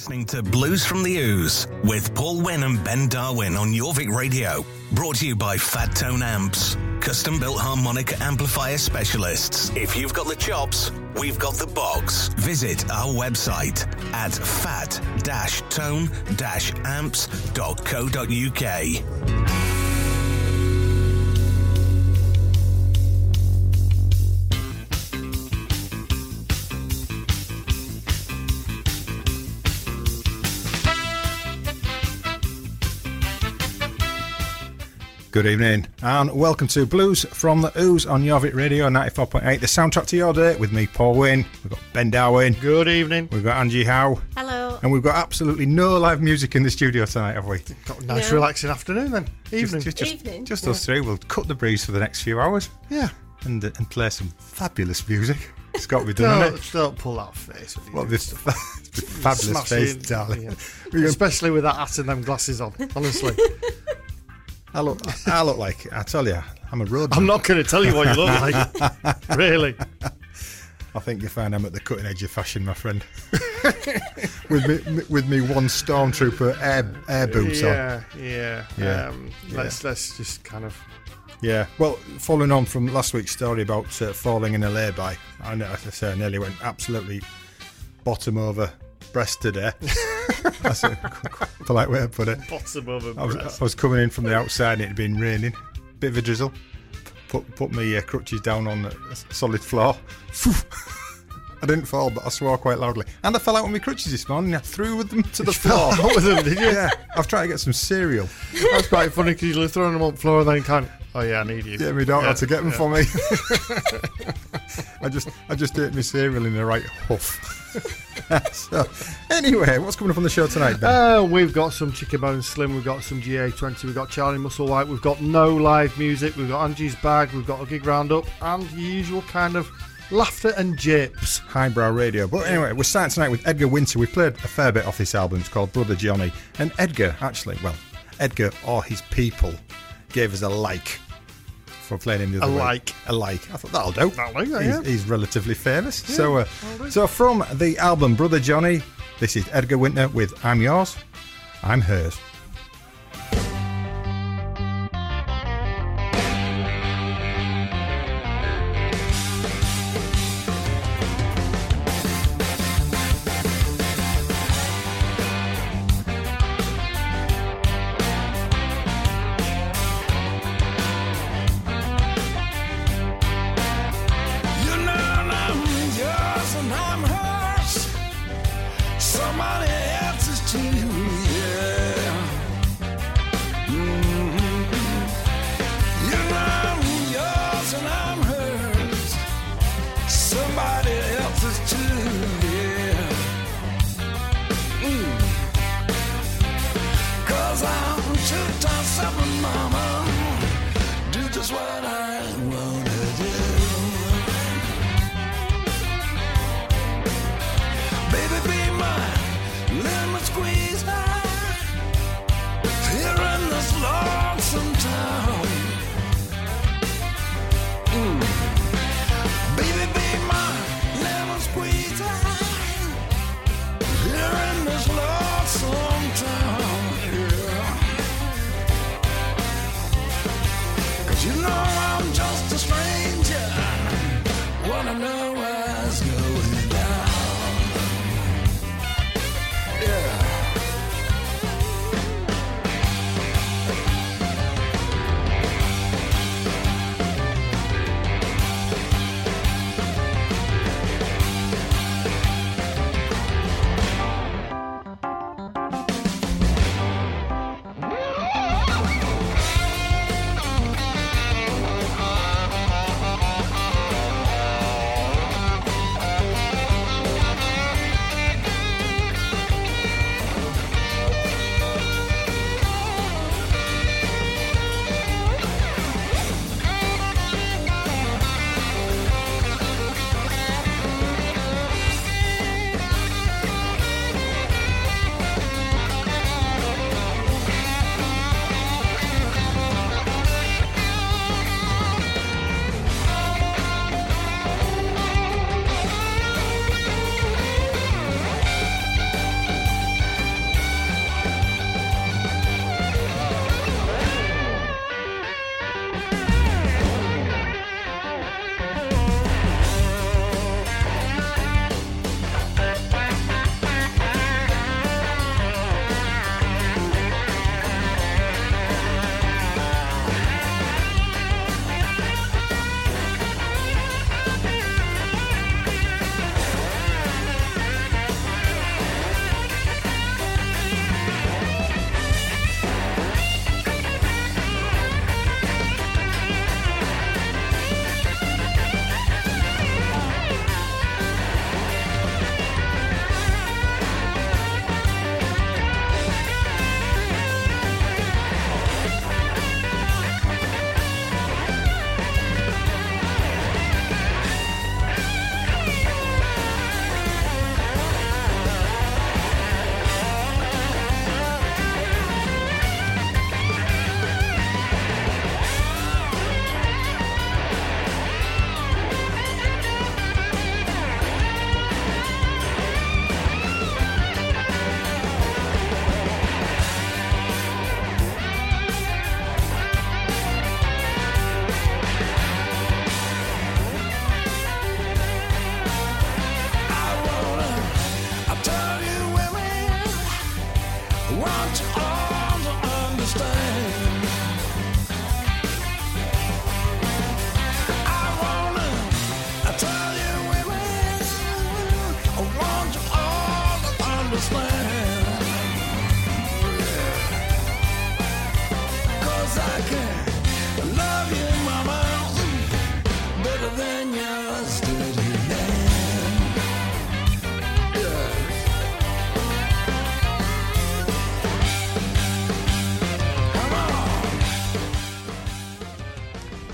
listening to Blues from the Ooze with Paul Wynn and Ben Darwin on Jorvik Radio. Brought to you by Fat Tone Amps, custom built harmonic amplifier specialists. If you've got the chops, we've got the box. Visit our website at fat-tone-amps.co.uk. Good evening and welcome to Blues from the Ooze on Jorvik Radio 94.8, the soundtrack to your day with me, Paul Wynn. We've got Ben Darwin. Good evening. We've got Angie Howe. Hello. And we've got absolutely no live music in the studio tonight, have we? Got a nice Yeah. relaxing afternoon then. Evening. Just, just, Evening, just yeah. us three. We'll cut the breeze for the next few hours yeah. and, uh, and play some fabulous music. It's got to be done, Don't, hasn't it? don't pull that face. with. What this fabulous Smash face, darling. Yeah. Especially with that hat and them glasses on. Honestly, I look, I look like, I tell you, I'm a road. I'm not going to tell you what you look like. really. I think you find I'm at the cutting edge of fashion, my friend. with me, with me one stormtrooper air air boots on. Yeah, yeah. Yeah, Um, yeah. Let's let's just kind of. Yeah. Well, following on from last week's story about uh, falling in a lay-by, I know, as I say, I nearly went absolutely bottom over breast today. That's a polite way to put it. Bottom of a I was, breast. I was coming in from the outside and it had been raining, bit of a drizzle. Put put my uh, crutches down on a solid floor. I didn't fall, but I swore quite loudly. And I fell out with my crutches this morning. I threw with them to the floor. out with them, did you? yeah, I've tried to get some cereal. That's quite funny because you're throwing them on the floor and then of, oh yeah, I need you. Yeah, my daughter Yeah, had to get them yeah. for me. I just I just ate my cereal in the right huff. so, anyway, what's coming up on the show tonight, Ben? Uh, we've got some Chicken Bone Slim, we've got some GA20, we've got Charlie Musselwhite, we've got no live music, we've got Angie's Bag, we've got a gig roundup, and the usual kind of laughter and japes. Highbrow Radio. But anyway, we're starting tonight with Edgar Winter. We played a fair bit off this album. It's called Brother Johnny. And Edgar, actually, well, Edgar or his people gave us a like for playing him the A other week. like. A like. I thought that'll do. That'll do, he's, yeah. he's relatively famous. so, uh, so from the album Brother Johnny, this is Edgar Winter with I'm Yours, I'm Hers.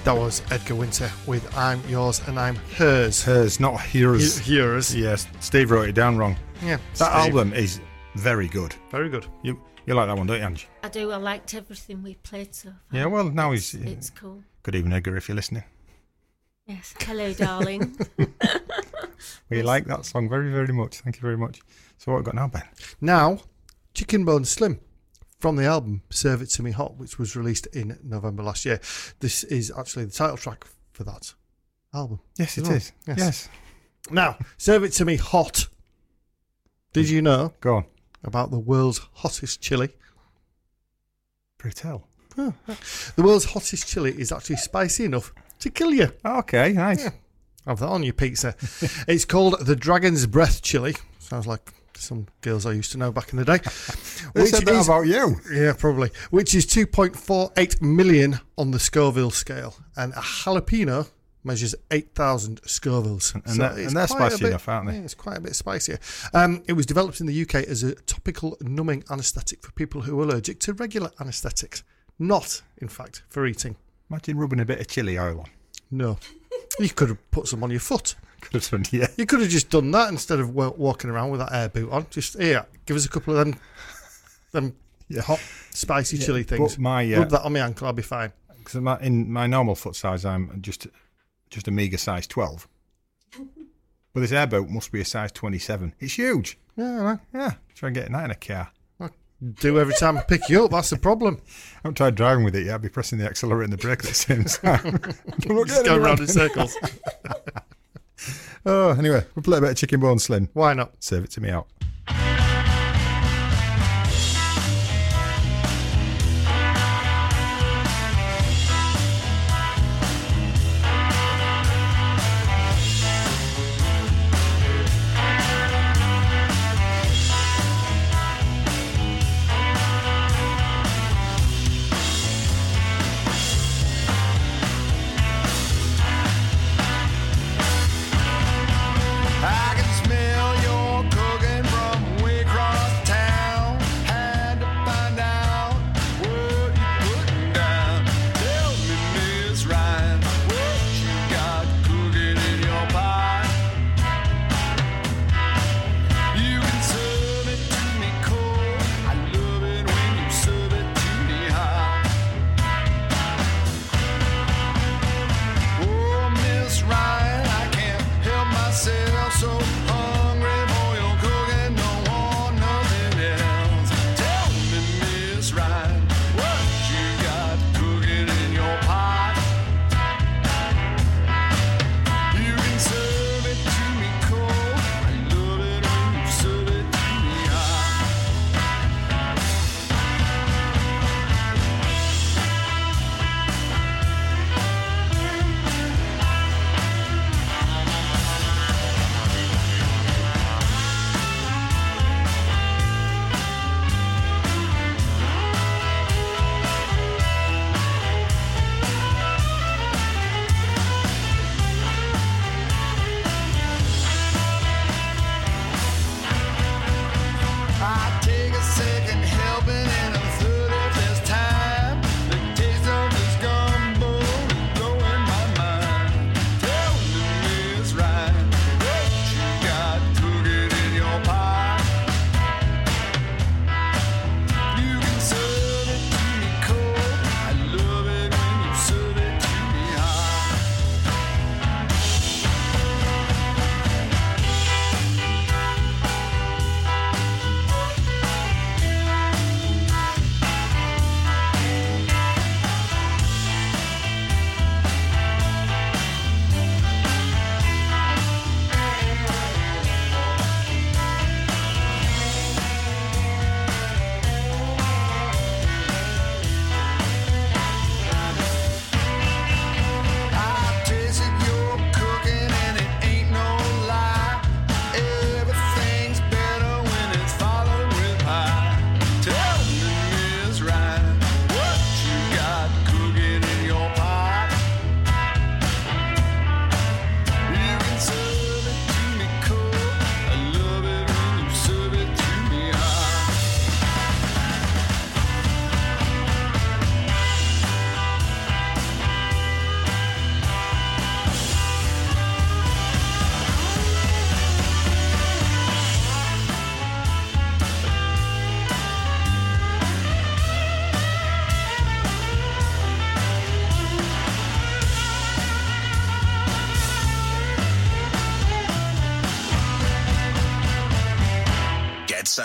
That was Edgar Winter with I'm Yours and I'm Hers. Hers, not yours. Yours. Yes, Steve wrote it down wrong. Yeah. That Steve. album is very good. Very good. You you like that one, don't you, Angie? I do. I liked everything we played so far. Yeah, well, now he's. It's cool. Good evening, Edgar, if you're listening. Yes. Hello, darling. We like that song very, very much. Thank you very much. So, what have we got now, Ben? Now, Chicken Bone Slim from the album Serve It To Me Hot, which was released in November last year. This is actually the title track for that album. Yes, it Oh, is. yes. Yes. Now, Serve It To Me Hot. Did you know Go on. about the world's hottest chili? Pray tell. The world's hottest chili is actually spicy enough to kill you. Ah, okay, nice. Have that on your pizza. it's called the Dragon's Breath chili. Sounds like some girls I used to know back in the day. They Which said that is- about you. Yeah, probably. Which is 2.48 million on the Scoville scale. And a jalapeno measures 8,000 Scovilles. And that- and they're spicy bit- enough, aren't they? Yeah, it's quite a bit spicier. Um, it was developed in the UK as a topical numbing anaesthetic for people who are allergic to regular anaesthetics. Not, in fact, for eating. Imagine rubbing a bit of chili oil on. No. You could have put some on your foot. Could have done, yeah. You could have just done that instead of walking around with that air boot on. Just here, give us a couple of them, them Yeah. hot, spicy chili things. My, uh, Rub that on my ankle, I'll be fine. Because my, in my normal foot size, I'm just just a meager size 12. But this airboat must be a size 27. It's huge. Yeah, I. Yeah, try and get that in a car. Do every time I pick you up. That's the problem. I haven't tried driving with it yet. I'd be pressing the accelerator and the brake at the same time. Just getting go around. around in circles. Oh, anyway, we'll play a bit of Chicken Bone Slim. Why not? Serve it to me out.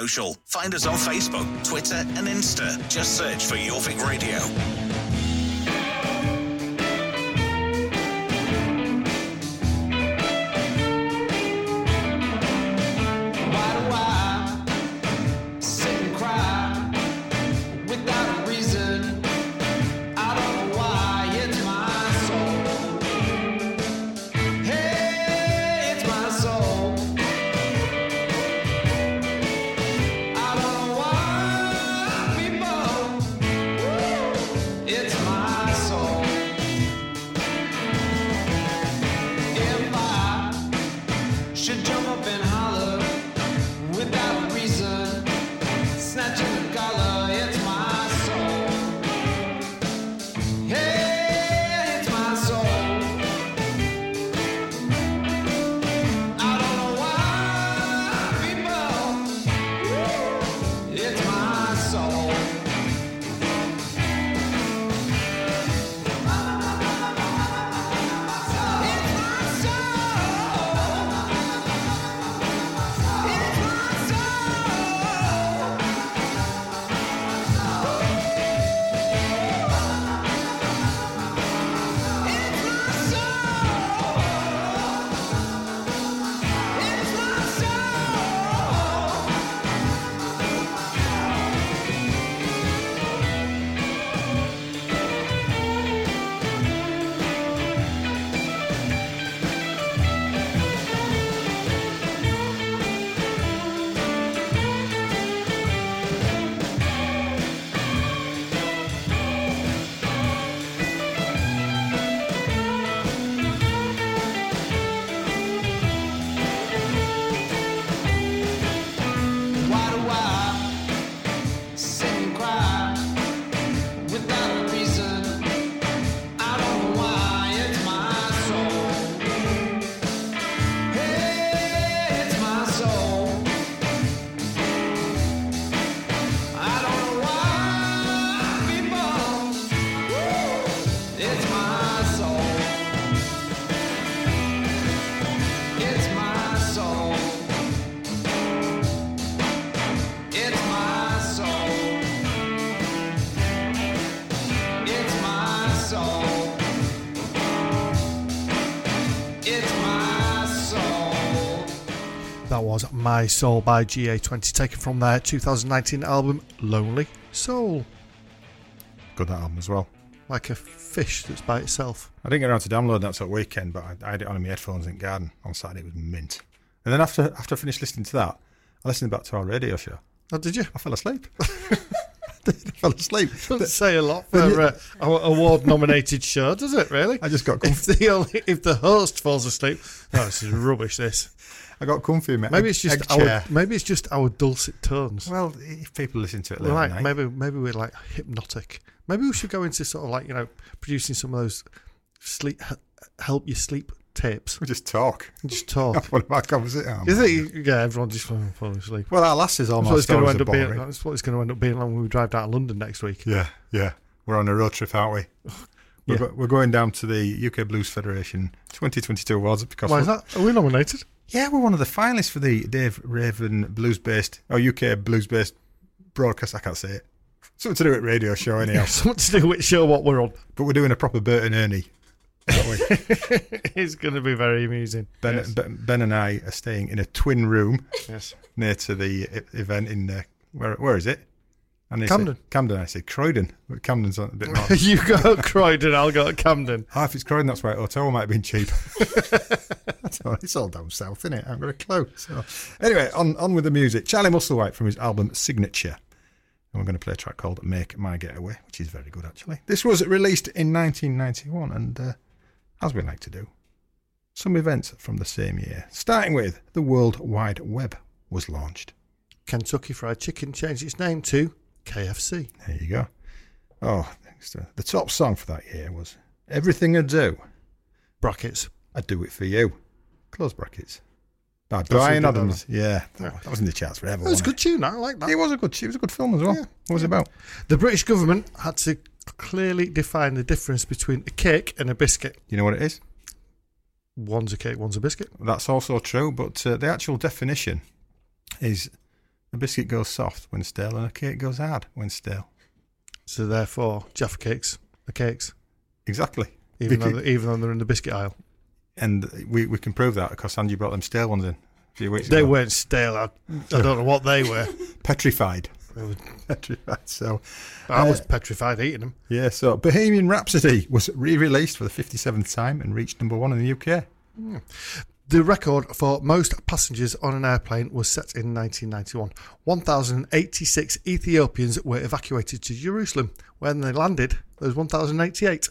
Social. Find us on Facebook, Twitter, and Insta. Just search for Jorvik Radio. My Soul by GA20, taken from their 2019 album Lonely Soul. Good that album as well. Like a fish that's by itself. I didn't get around to downloading that sort of weekend, but I, I had it on in my headphones in garden on Saturday. It was mint. And then after after I finished listening to that, I listened back to our radio show. Oh, did you? I fell asleep. I fell asleep. Doesn't say a lot for uh, our award nominated show, does it, really? I just got If comfy. the, if the host falls asleep, oh, this is rubbish, this. I got comfy. Mate. Maybe it's just our chair. maybe it's just our dulcet tones. Well, if people listen to it We're like maybe maybe we're like hypnotic. Maybe we should go into sort of like you know producing some of those sleep help you sleep tapes we just talk. and just talk. What about arm? you think yeah everyone just falling asleep? Well, our lasses That's what almost it's going to end up being. That's what it's going to end up being when we drive down to London next week. Yeah, yeah. We're on a road trip, aren't we? We're, Yeah. go- we're going down to the UK Blues Federation 2022 awards because Why is that? Are we nominated? Yeah, we're one of the finalists for the Dave Raven blues based or UK blues based broadcast. I can't say it. Something to do with radio show anyhow. Something to do with show what we're on. but we're doing a proper Bert and Ernie. it's going to be very amusing. Ben, yes. ben, ben and I are staying in a twin room yes. near to the event in uh, where where is it? And they said- Camden. Camden. I said Croydon. But Camden's a bit more. you go Croydon, I'll go to Camden. Ah, if it's Croydon, that's why hotel might have been cheap. That's all- it's all down south, isn't it? I haven't got a clue. So, anyway, on, on with the music. Charlie Musselwhite from his album Signature. And we're going to play a track called Make My Getaway, which is very good, actually. This was released in 1991, and uh, as we like to do, some events from the same year. Starting with the World Wide Web was launched. Kentucky Fried Chicken changed its name to KFC. There you go. Oh, thanks to- the top song for that year was Everything I Do. Brackets. I do it for you. Close brackets. By Bryan Adams. Yeah, that, was in the charts forever. It was a good tune. I like that. It was a good. Tune. It was a good film as well. Yeah. What was it about? The British government had to clearly define the difference between a cake and a biscuit. You know what it is? One's a cake, one's a biscuit. That's also true, but uh, the actual definition is A biscuit goes soft when stale, and a cake goes hard when stale. So therefore, Jaffa cakes are cakes, Exactly. even though they're, even though they're in the biscuit aisle. and we, we can prove that because Angie brought them stale ones in a few weeks They ago. weren't stale. I, I don't know what they were. petrified. petrified. So I Uh, was petrified eating them. yeah. So Bohemian Rhapsody was re-released for the 57th time and reached number one in the UK. The record for most passengers on an airplane was set in 1991. 1,086 Ethiopians were evacuated to Jerusalem. When they landed, there was 1,088.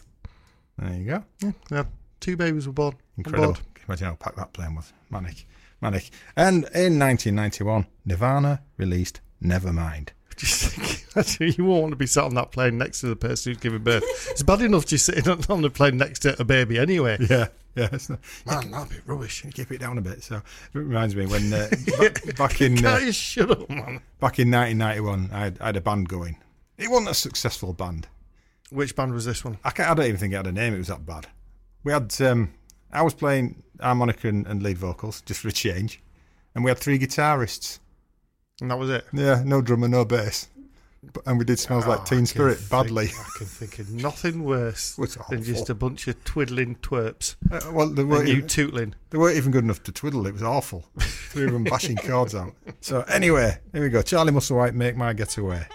There you go. Yeah, yeah, two babies were born. Incredible. Can you Imagine how packed that plane was. Manic. Manic. And in 1991, Nirvana released Nevermind. Actually, you won't want to be sat on that plane next to the person who's giving birth. It's bad enough just sitting on the plane next to a baby anyway. Yeah. Yeah. It's not, Man, that'd be rubbish. you keep it down a bit. So it reminds me when uh, ba- back in uh, shut up, man? back in 1991, I had, I had a band going. It wasn't a successful band. Which band was this one? I, can't, I don't even think it had a name. It was that bad. We had. Um, I was playing harmonica and, and lead vocals just for a change, and we had three guitarists. And that was it. Yeah, no drummer, no bass, and we did smells Oh, like I Teen Spirit think- badly. I can think of nothing worse than just a bunch of twiddling twerps. Uh, well, they weren't, you tootling. they weren't even good enough to twiddle. It was awful. Three of them bashing cards out. So anyway, here we go. Charlie Musselwhite, make my getaway.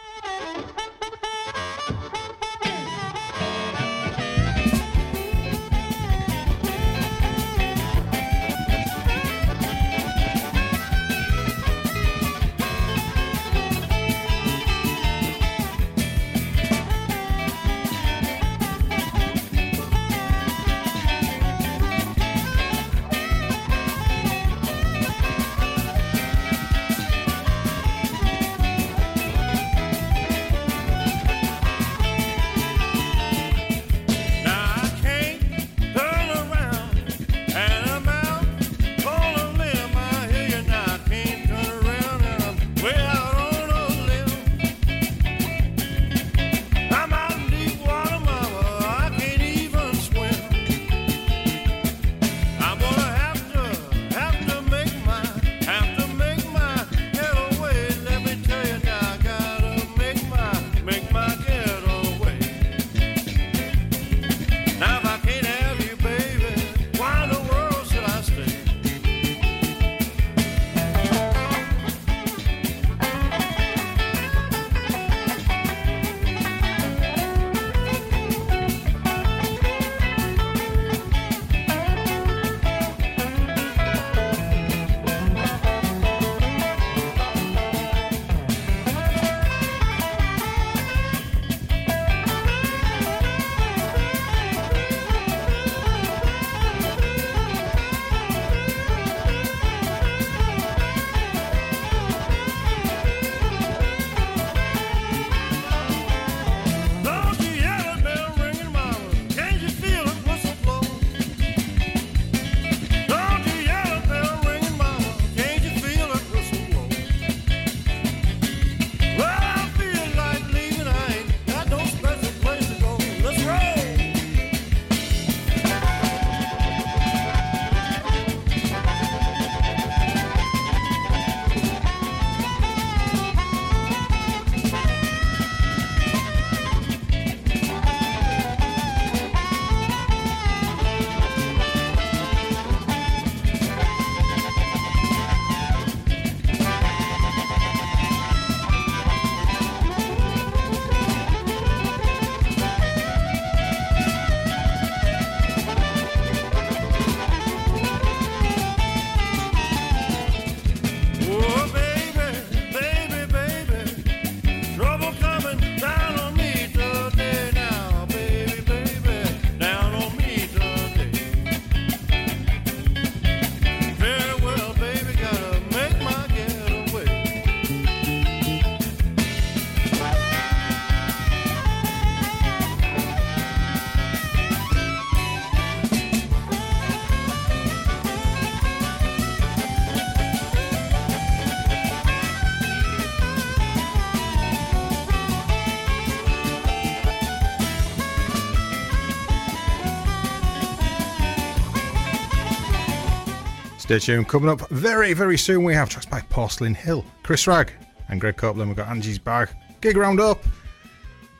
Stay tuned. Coming up very, very soon, we have tracks by Porcelain Hill. Chris Ragg, And Greg Copeland, we've got Angie's Bag, Gig Roundup,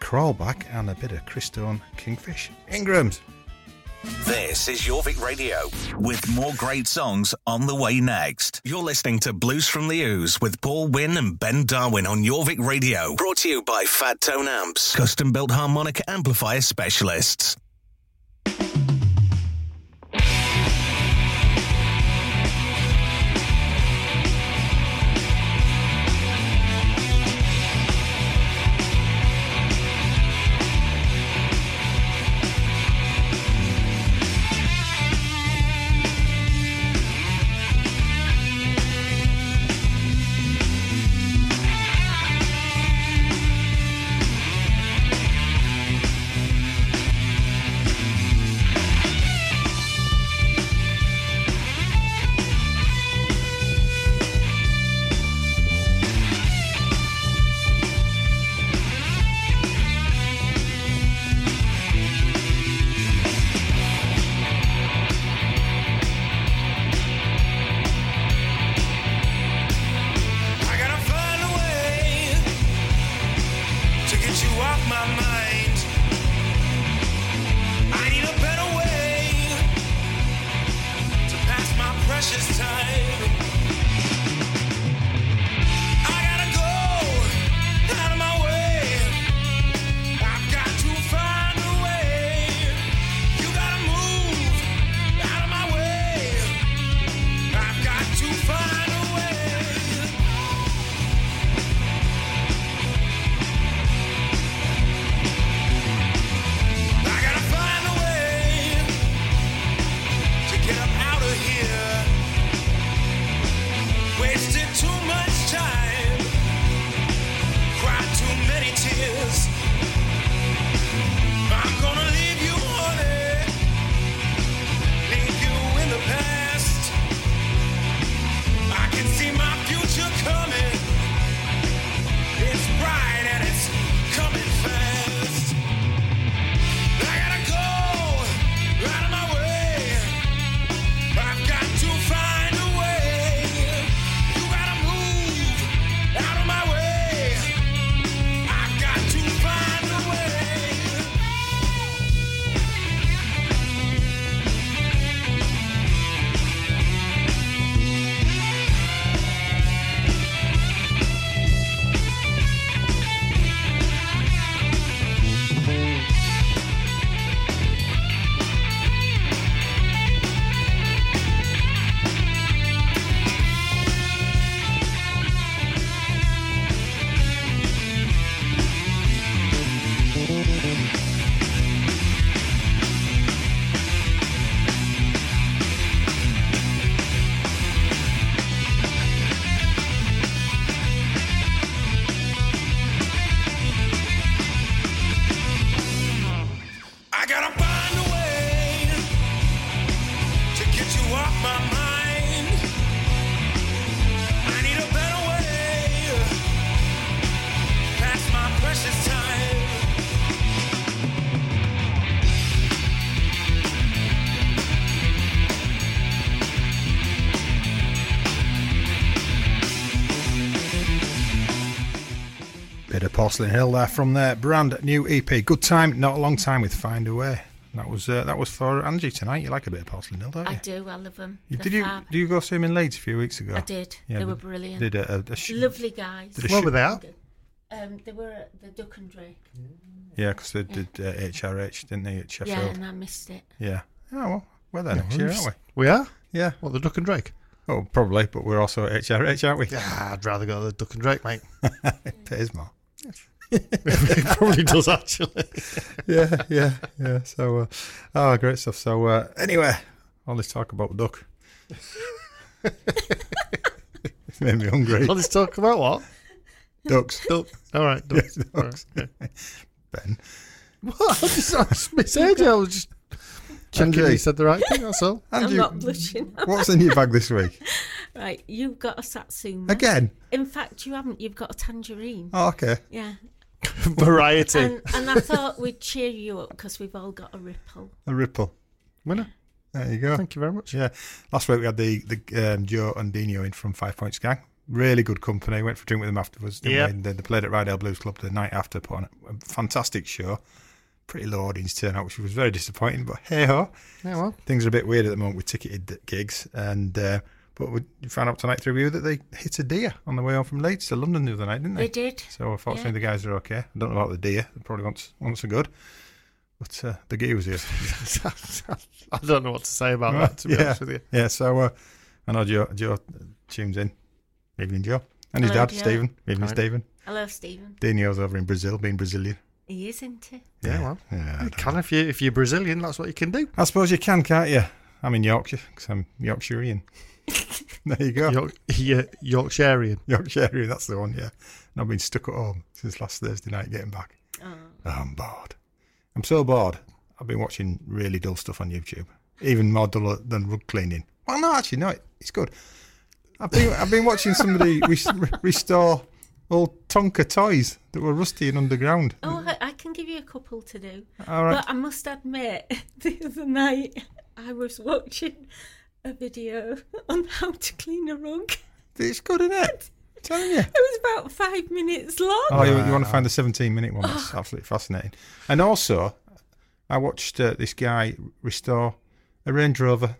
Crawl Back, and a bit of Christone Kingfish. Ingrams. This is Jorvik Radio with more great songs on the way next. You're listening to Blues from the Ooze with Paul Wynn and Ben Darwin on Jorvik Radio. Brought to you by Fat Tone Amps, custom built harmonic amplifier specialists. Bit of Porcelain Hill there from their brand new EP. Good time, not a long time with Find a Way. That was uh, that was for Angie tonight. You like a bit of Porcelain Hill, don't you? I do. I love them. You- They're did you fab. did you go see him in Leeds a few weeks ago? I did. Yeah, they were brilliant. Did a, a, a sh- Lovely guys. did a Where sh- were they at? Um, they were at the Duck and Drake. Yeah, because they did uh, HRH, didn't they, at Yeah, and I missed it. Yeah. Oh well, we're there next year, aren't we? We are? Yeah. What, the Duck and Drake? Oh, probably, but we're also at HRH, aren't we? Yeah, I'd rather go to the Duck and Drake, mate. It pays more. It probably does, actually. yeah, yeah, yeah. So, uh, oh, great stuff. So, uh, anyway, all this talk about duck. it's made me hungry. Let's talk about what? Ducks. Duck. All right, duck. Yes, All ducks. right, yeah. Ben. Well, I just, I just misheard you. I was just checking Angie. you said the right thing, that's all. And I'm you, not blushing. what's in your bag this week? right, you've got a satsuma. Again? In fact, you haven't. You've got a tangerine. Oh, okay. Yeah. Variety. And, and I thought we'd cheer you up because we've all got a ripple. A ripple. Winner. There you go. Thank you very much. Yeah. Last week we had the, the um, Joe and Dino in from Five Points Gang. Really good company. Went for a drink with them afterwards. didn't Yep. we? They, they played at Ryedale Blues Club the night after. Put on a fantastic show. Pretty low audience turnout, which was very disappointing. But hey ho, Yeah, well, things are a bit weird at the moment with ticketed gigs. And uh, but we found out tonight through you that they hit a deer on the way home from Leeds to London the other night, didn't they? They did. So fortunately, Yeah. the guys are okay. I don't know about the deer. They probably once once are good. But uh, the gear was here. I don't know what to say about that, to be yeah. honest with you. Yeah, so uh, I know Joe, Joe tunes in. Evening, Joe. And his Hello, dad, Joe. Stephen. Evening, Hi. Stephen. Hello, Stephen. Daniel's over in Brazil, being Brazilian. He is, isn't he? Yeah, well, Yeah, you don't can if, you, if you're Brazilian, that's what you can do. I suppose you can, can't you? I'm in Yorkshire because I'm Yorkshirean. there you go. York, you're Yorkshirean. Yorkshirean, that's the one, yeah. And I've been stuck at home since last Thursday night getting back. Oh. Oh, I'm bored. I'm so bored. I've been watching really dull stuff on YouTube, even more dull than rug cleaning. Well, no, actually, no, it's good. I've been I've been watching somebody res- restore old Tonka toys that were rusty and underground. Oh, I, I can give you a couple to do. All right, But I must admit, the other night I was watching a video on how to clean a rug. it's good, isn't it? I'm telling you. It was about five minutes long. Oh, you, you want to find the 17 minute one? That's absolutely fascinating. And also, I watched uh, this guy restore a Range Rover.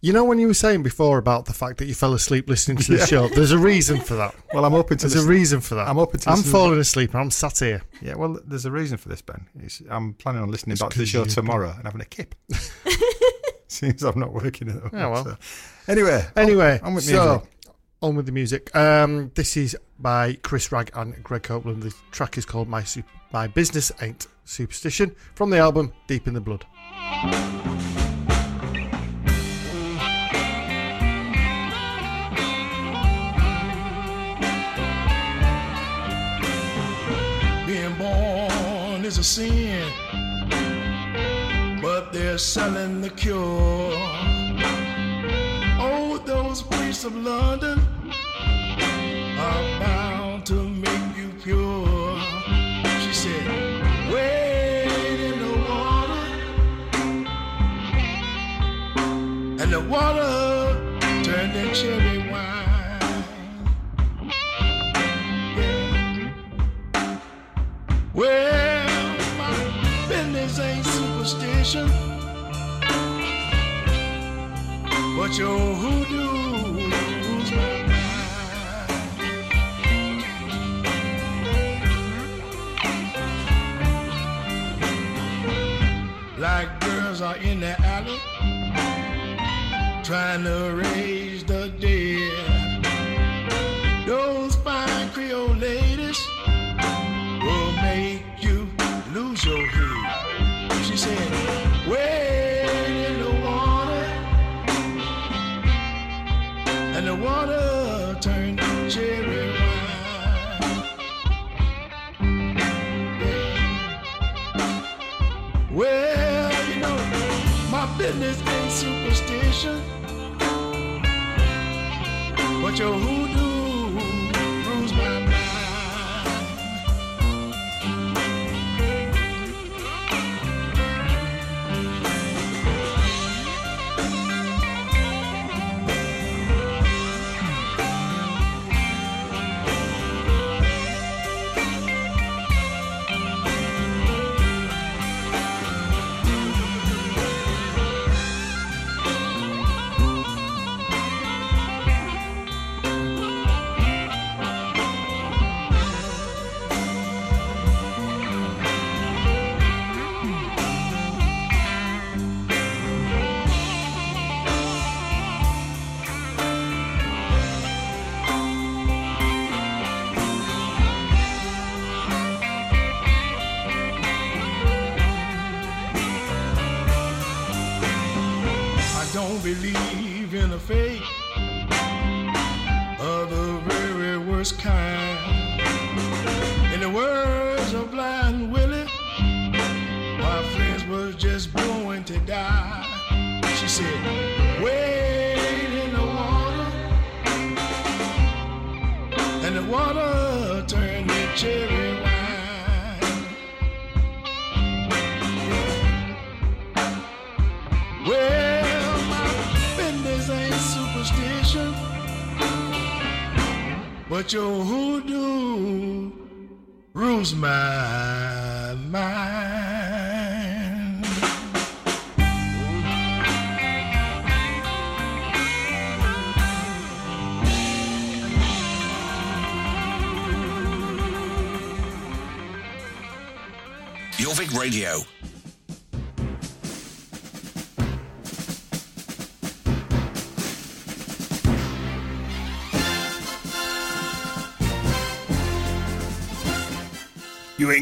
You know when you were saying before about the fact that you fell asleep listening to the Yeah. show? There's a reason for that. Well, I'm hoping to. There's a reason for that. I'm hoping to I'm listen- falling asleep and I'm sat here. Yeah, well, there's a reason for this, Ben. It's, I'm planning on listening It's back to the show tomorrow and having a kip. Seems I'm not working at the moment. Yeah, well. so. Anyway, Anyway, on with so music. on with the music. Um, this is by Chris Ragg and Greg Copeland. The track is called "My Sup- My Business Ain't Superstition" from the album Deep in the Blood. Being born is a sin, but they're selling the cure. Oh, those priests of London are bound to make you pure. She said, Wade in the water, and the water turned to cherry wine. Superstition, but your hoodoo rules my mind. Like girls are in the alley, trying to raise the dead. Your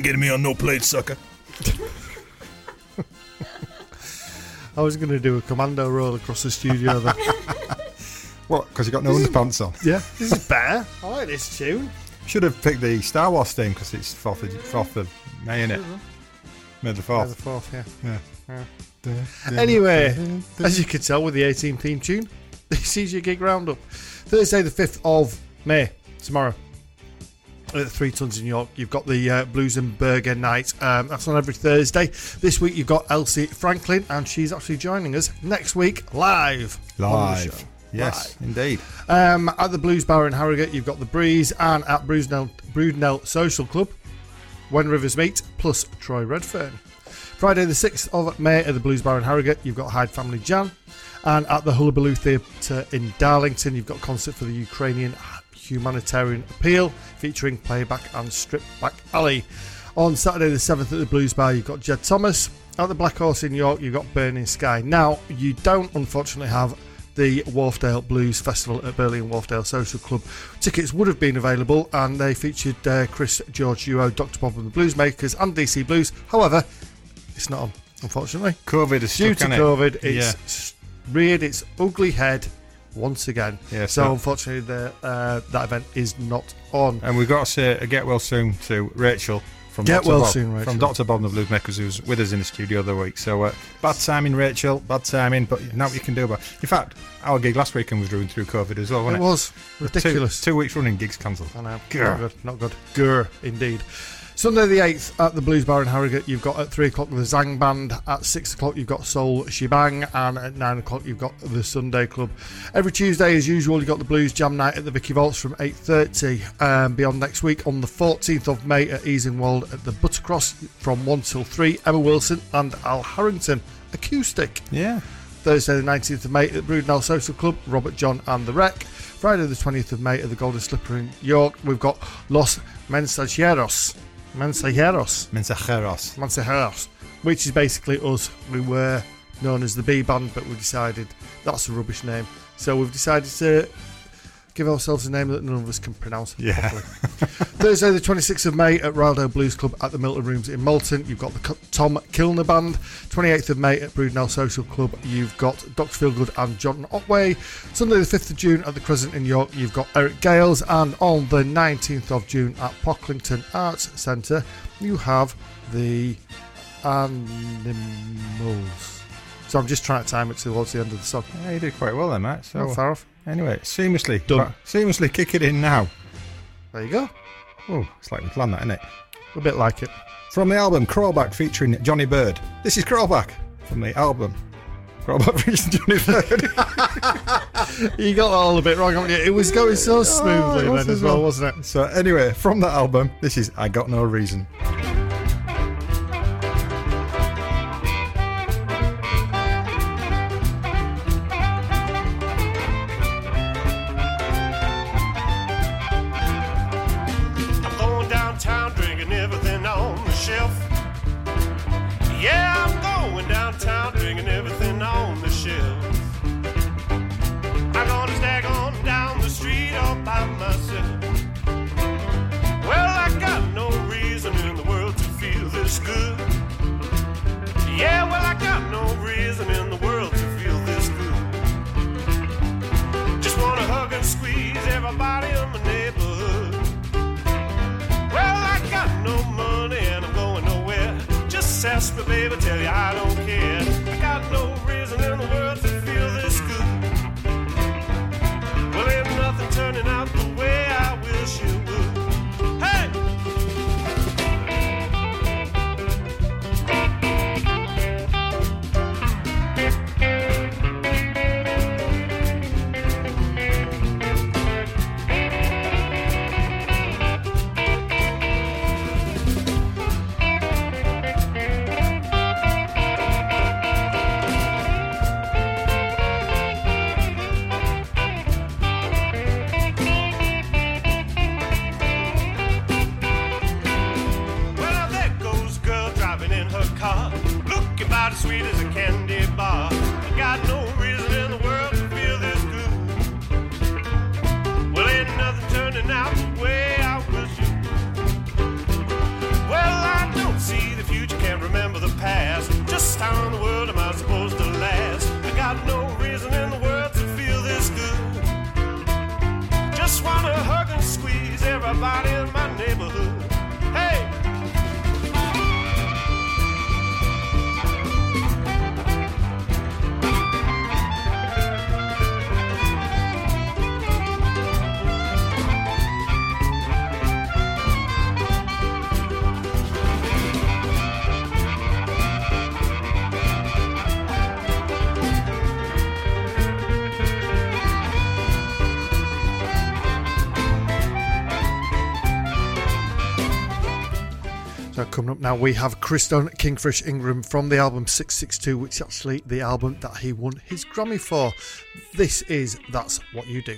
ain't getting me on no plate, sucker. I was going to do a commando roll across the studio then. What? Because you got no underpants on. yeah, this is better. I like this tune. Should have picked the Star Wars theme because it's fourth of, fourth of May, innit? May the By the fourth. fourth, yeah. Yeah. Anyway, as you can tell with the 18 theme tune, this is your gig roundup. Thursday, the 5th of May, tomorrow. At Three Tuns in York, you've got the uh, Blues and Burger night. Um, that's on every Thursday. This week, you've got Elsie Franklin, and she's actually joining us next week live. on the show. Live. Yes, indeed. Um, at the Blues Bar in Harrogate, you've got the Breeze, and at Brudenell, Brudenell Social Club, When Rivers Meet, plus Troy Redfern. Friday, the 6th of May, at the Blues Bar in Harrogate, you've got Hyde Family Jam. And at the Hullabaloo Theatre in Darlington, you've got concert for the Ukrainian humanitarian appeal, featuring Playback and Strip Back Alley. On Saturday, the 7th, at the Blues Bar, you've got Jed Thomas. At the Black Horse in York, you've got Burning Sky. Now, you don't unfortunately have the Wharfedale Blues Festival at Burley and Wharfedale Social Club. Tickets would have been available and they featured uh, Chris George Duo, Dr. Bob and the Bluesmakers, and DC Blues. However, it's not on, unfortunately. COVID is Due stuck, to? COVID, it's Yeah. reared its ugly head once again. Yeah, so so- unfortunately, the, uh, that event is not on. And we've got to say a get well soon to Rachel from Get Dr. well Bob, soon, Rachel. from Dr. Bob and the Bluesmakers, who's with us in the studio the other week. So uh, bad timing, Rachel. Bad timing, but now what you can do about. In fact, our gig last weekend was ruined through COVID as well, It wasn't it? was ridiculous. Two, two weeks running, gigs cancelled. I know. Grr. Not good. Not good. Grr, indeed. Sunday the 8th at the Blues Bar in Harrogate, you've got at 3 o'clock the Zang Band. At 6 o'clock, you've got Soul Shebang. And at 9 o'clock, you've got the Sunday Club. Every Tuesday, as usual, you've got the Blues Jam Night at the Vicky Vaults from 8.30. Um, beyond next week, on the 14th of May at Easingwold at the Buttercross from 1 till 3, Emma Wilson and Al Harrington. Acoustic. Yeah. Thursday, the 19th of May at the Brudenell Social Club, Robert John and the Wreck. Friday, the 20th of May at the Golden Slipper in York, we've got Los Mensajeros. Mensajeros. Mensajeros. Mensajeros. Which is basically us. We were known as the B Band, but we decided that's a rubbish name. So we've decided to give ourselves a name that none of us can pronounce Yeah. properly. Thursday, the 26th of May at Ryedale Blues Club at the Milton Rooms in Malton. You've got the Tom Kilner Band. 28th of May at Brudenell Social Club. You've got Dr. Feelgood and John Otway. Sunday, the 5th of June at the Crescent in York. You've got Eric Gales. And on the 19th of June at Pocklington Arts Centre, you have the Animals. So I'm just trying to time it towards the end of the song. Yeah, you did quite well then, mate. So Not far off. Anyway, seamlessly Done. Seamlessly kick it in now. There you go. Oh, it's like we planned that, isn't it? A bit like it. From the album Crawlback featuring Johnny Bird. This is Crawlback from the album. Crawlback featuring Johnny Bird. You got that all a bit wrong, haven't you? It was going so oh, smoothly it was then as as well, well. wasn't it? so anyway, from that album, this is I Got No Reason. Ask me, baby, tell you I don't care. Now, we have Christone Kingfish Ingram from the album 662, which is actually the album that he won his Grammy for. This is That's What You Do.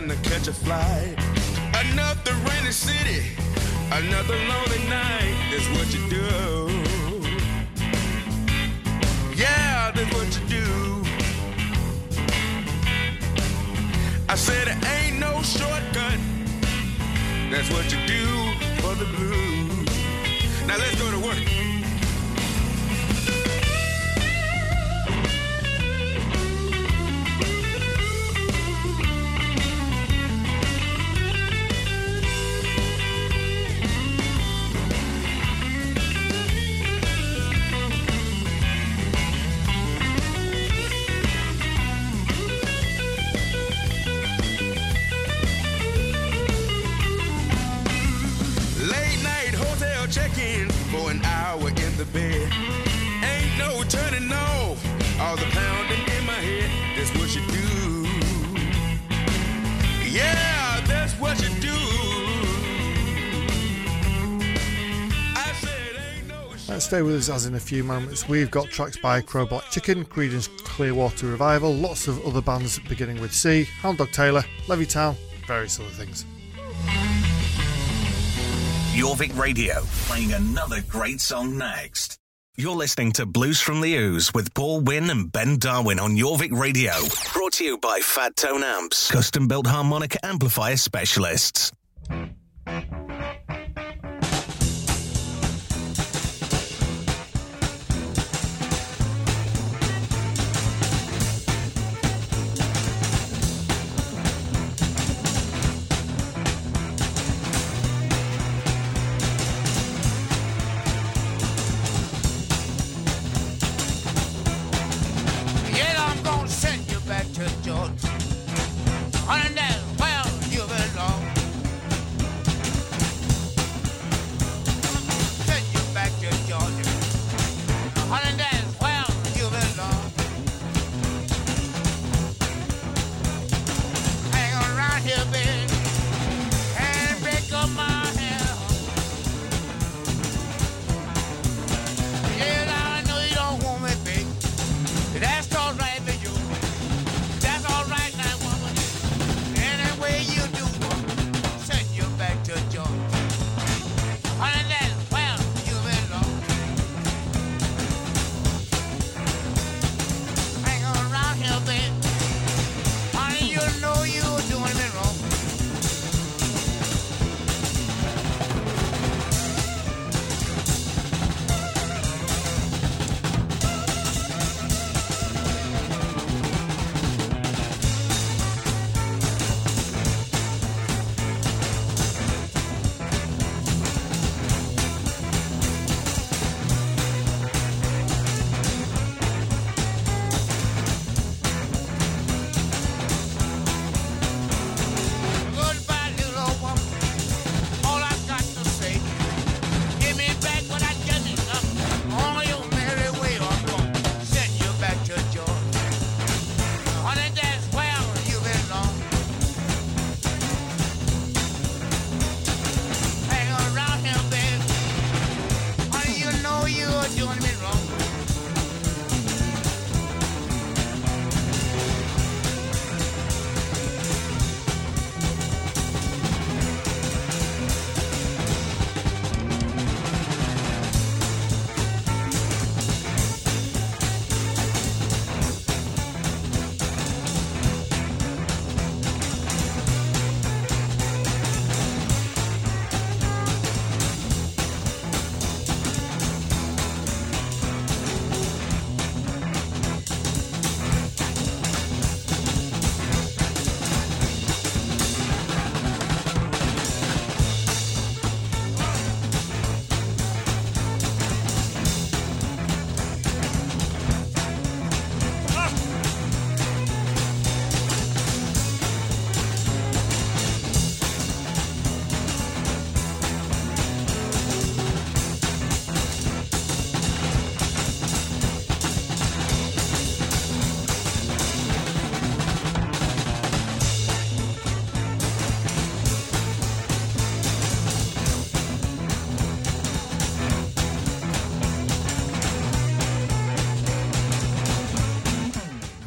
Trying to catch a flight. Another rainy city, another lonely night. That's what you do. Yeah, that's what you do. I said it ain't no shortcut. That's what you do for the blues. Now let's go to work. Stay with us as in a few moments. We've got tracks by Crow Black Chicken, Creedence Clearwater Revival, lots of other bands beginning with C, Hound Dog Taylor, Levittown, various other things. Jorvik Radio, playing another great song next. You're listening to Blues from the Ooze with Paul Wynn and Ben Darwin on Jorvik Radio. Brought to you by Fat Tone Amps, custom built harmonic amplifier specialists.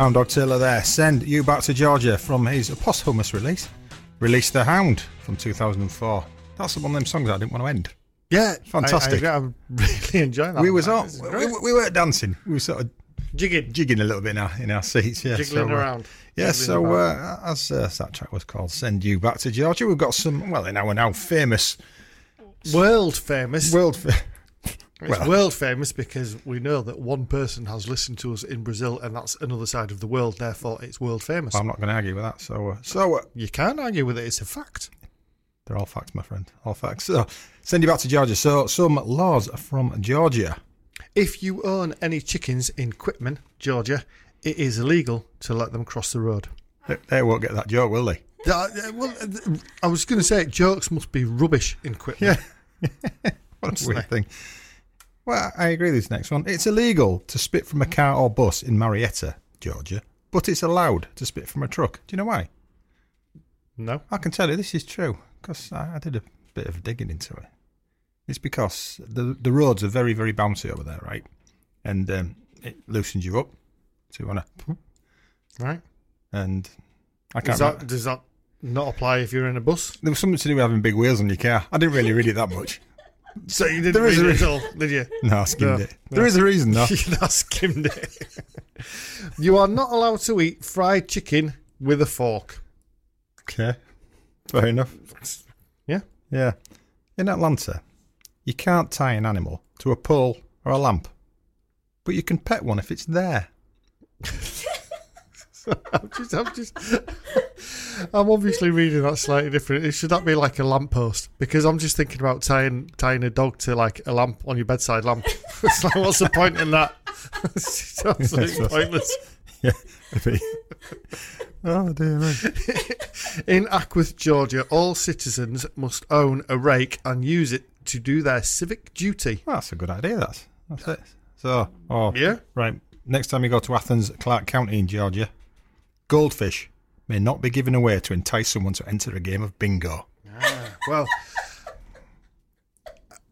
Hound Dog Taylor there. Send you back to Georgia from his posthumous release. Release the Hound from 2004. That's one of them songs I didn't want to end. Yeah, Fantastic. I, am really enjoying that. we was all, we, we, we weren't dancing. We were sort of jigging, jigging a little bit in our, in our seats. Yeah, jiggling so, uh, around. Yeah, Jiggling so uh, as, uh, as that track was called, Send You Back to Georgia, we've got some, well, in our now famous world famous. world. Fa- It's well- world famous because we know that one person has listened to us in Brazil, and that's another side of the world. Therefore, it's world famous. I'm not going to argue with that. So, uh, so uh, you can't argue with it; it's a fact. they're all facts, my friend. All facts. So, send you back to Georgia. So, some laws from Georgia. If you own any chickens in Quitman, Georgia, it is illegal to let them cross the road. They, they won't get that joke, will they? Uh, well, uh, I was going to say jokes must be rubbish in Quitman. Yeah. What a weird thing. Well, I agree with this next one. It's illegal to spit from a car or bus in Marietta, Georgia, but it's allowed to spit from a truck. Do you know why? No. I can tell you this is true because I, I did a bit of digging into it. It's because the the roads are very very bouncy over there, right? And um, it loosens you up so you wanna, Right. and I can't. Does that, does that not apply if you're in a bus? There was something to do with having big wheels on your car. I didn't really read it that much. So you didn't There read it at all, did you? No, I skimmed No, it. no. There is a reason, though. I skimmed it. you are not allowed to eat fried chicken with a fork. Okay. Fair enough. Yeah. Yeah. In Atlanta, you can't tie an animal to a pole or a lamp, but you can pet one if it's there. I'm just, I'm just, I'm obviously reading that slightly different. It Should that be like a lamppost? Because I'm just thinking about tying tying a dog to like a lamp on your bedside lamp. it's like, what's the point in that? it's absolutely pointless. Yeah. oh, dear me. In Acworth, Georgia, all citizens must own a rake and use it to do their civic duty. Well, that's a good idea, that's. That's it. So, oh, Yeah. right. Next time you go to Athens, Clarke County in Georgia, goldfish may not be given away to entice someone to enter a game of bingo. Ah, well,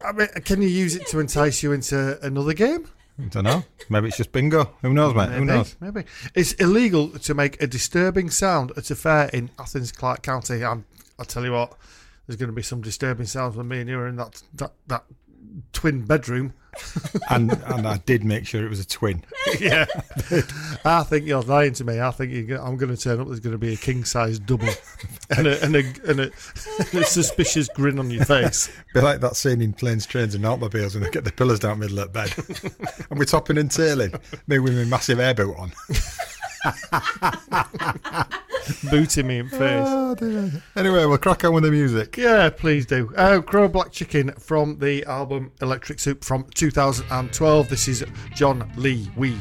I mean, can you use it to entice you into another game? I don't know. Maybe it's just bingo. Who knows, mate? Who Maybe, knows? Maybe it's illegal to make a disturbing sound at a fair in Athens, Clarke County. I'm, I'll tell you what, there's going to be some disturbing sounds when me and you are in that that, that twin bedroom. and and I did make sure it was a twin. yeah, I think you're lying to me. I think I'm going to turn up. There's going to be a king size double and a and a, and a, and a suspicious grin on your face. Be like that scene in planes, trains, and automobiles when they get the pillars down middle of bed, and we're topping and tailing. Me with my massive air boot on. booting me in face. Oh. Anyway, we'll crack on with the music. Yeah, please do. Uh, Crow Black Chicken from the album Electric Soup from 2012. This is John Lee Wee.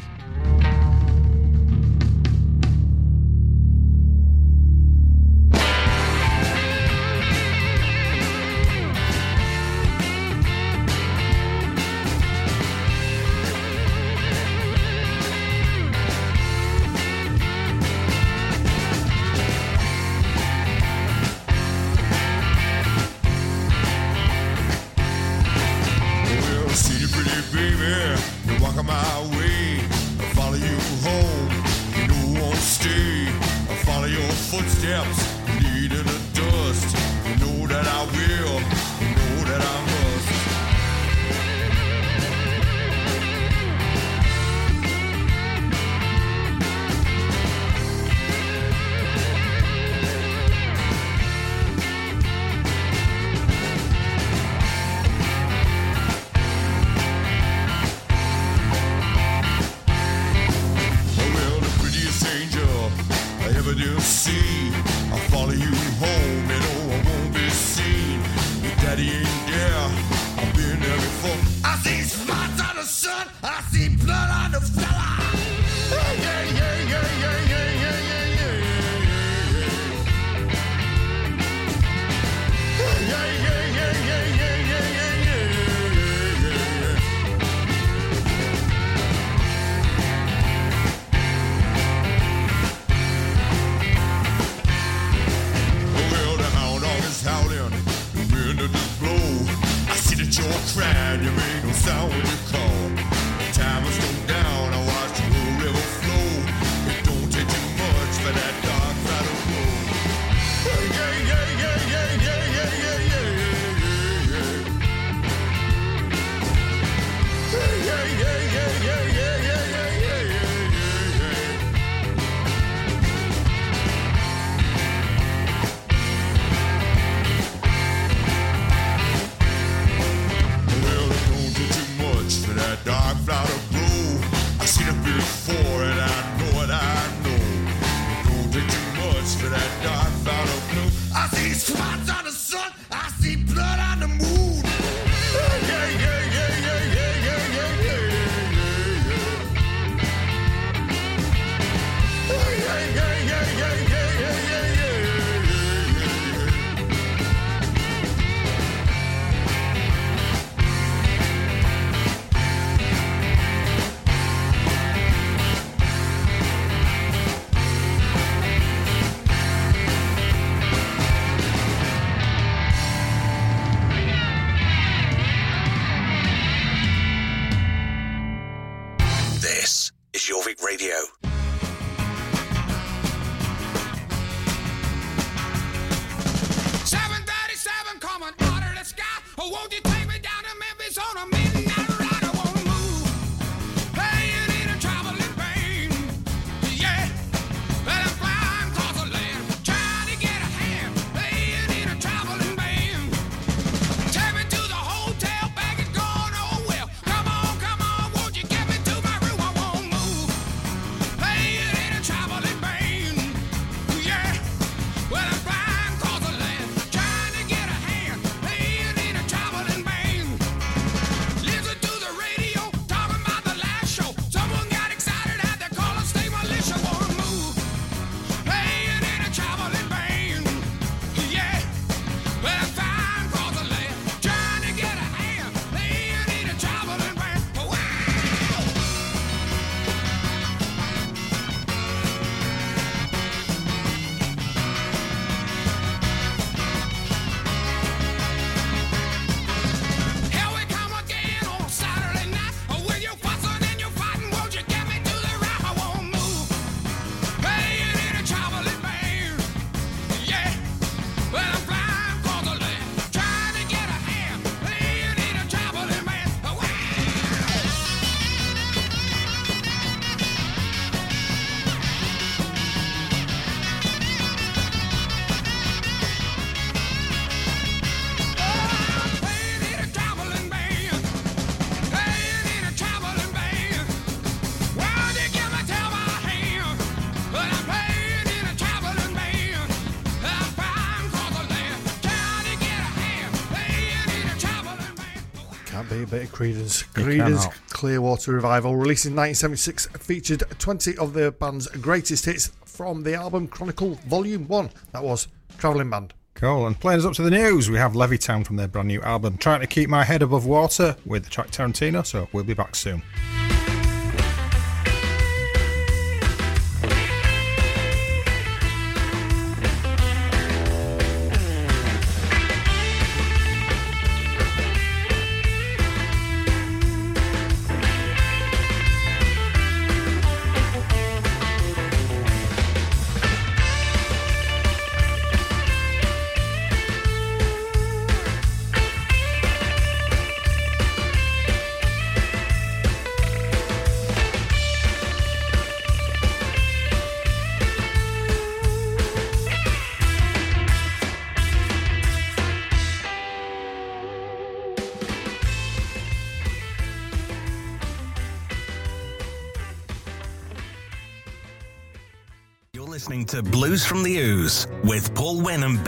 A bit of Creedence. You Creedence cannot. Clearwater Revival, released in 1976, featured 20 of the band's greatest hits from the album Chronicle Volume 1. That was Travelling Band. Cool. And playing us up to the news, we have Levittown from their brand new album, Trying to Keep My Head Above Water with the track Tarantino. So we'll be back soon.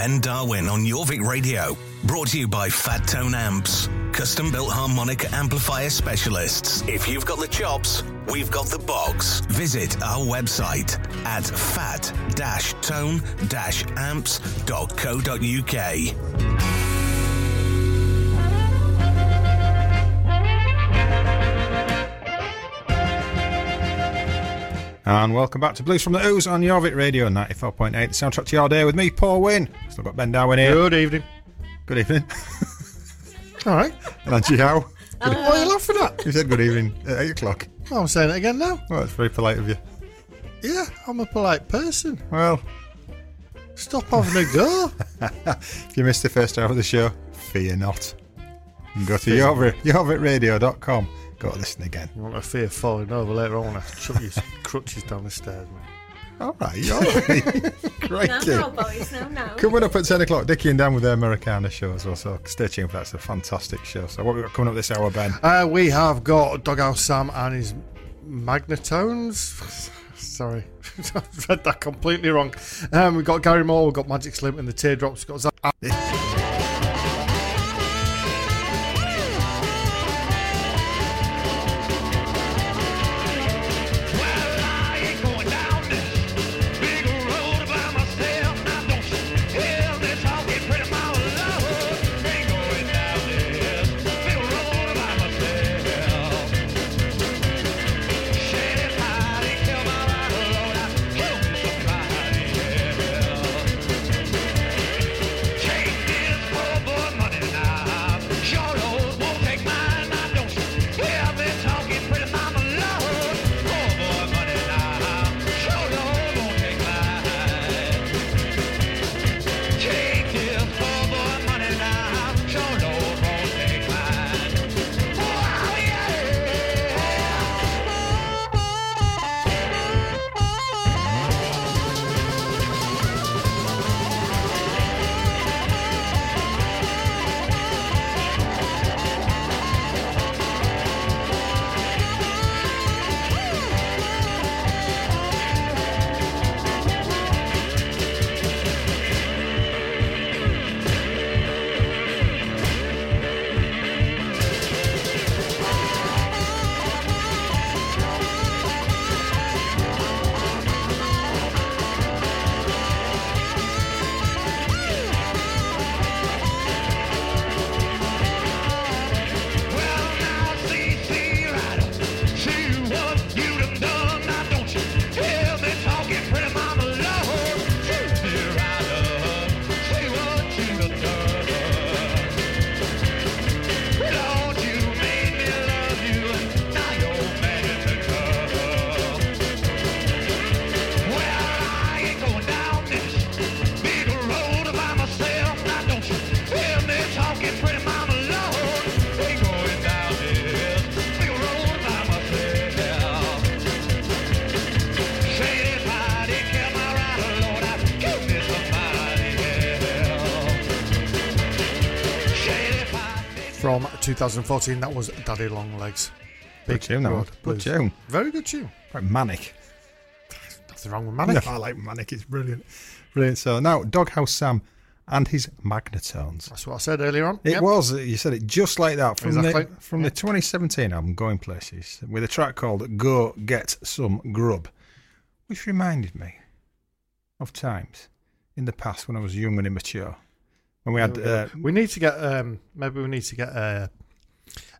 Ben Darwin on Jorvik Radio. Brought to you by Fat Tone Amps, custom built harmonic amplifier specialists. If you've got the chops, we've got the box. Visit our website at fat-tone-amps.co.uk. And welcome back to Blues from the Ooze on Jorvik Radio 94.8, the soundtrack to your day with me, Paul Wynn. Still got Ben Darwin here. Good evening. Good evening. All right. and Angie Howe. What are you laughing at? You said good evening at 8 o'clock. Oh, I'm saying it again now. Well, that's very polite of you. Yeah, I'm a polite person. Well, Stop having a go. if you missed the first hour of the show, fear not. You can go to Jorvik, jorvikradio.com. to listen again. You want to fear falling over later on when I chuck your crutches down the stairs, man. All right, all right. Great. Now, now, boys, now, now. Coming up at 10 o'clock, Dickie and Dan with their Americana show as well. So stay tuned for that. It's a fantastic show. So, what we got coming up this hour, Ben? Uh, we have got Doghouse Sam and his magnetones. Sorry, I've read that completely wrong. Um, we've got Gary Moore, we've got Magic Slim and the Teardrops, we've got Zach. 2014, that was Daddy Long Legs. Good tune, that Road one. Good tune. Very good tune. Quite manic. Nothing wrong with Manic. No, I like Manic. It's brilliant. Brilliant. So now, Doghouse Sam and his Magnetones. That's what I said earlier on. It Yep. was. You said it just like that from Exactly. the from the 2017 album Going Places with a track called "Go Get Some Grub," which reminded me of times in the past when I was young and immature. When we had uh, We need to get um, maybe we need to get a,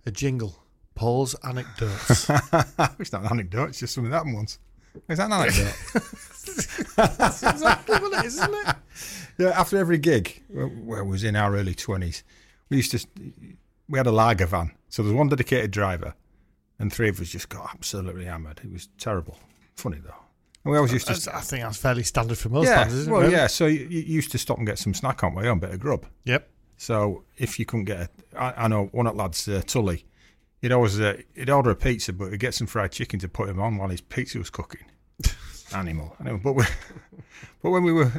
a jingle. Paul's anecdotes. it's not an anecdote; it's just something that happened once. Is that an anecdote? That's exactly what it is, isn't it? yeah. After every gig, where it was in our early twenties, we used to we had a lager van, so there was one dedicated driver, and three of us just got absolutely hammered. It was terrible. Funny though. And we always used to I think that's fairly standard for most yeah, bands, isn't well, it? yeah. So you, you used to stop and get some snack on way on, bit of grub. Yep. So if you couldn't get, a, I, I know one of the lads, uh, Tully, he'd always uh, he'd order a pizza, but he'd get some fried chicken to put him on while his pizza was cooking. Animal. Anyway, but we, but when we were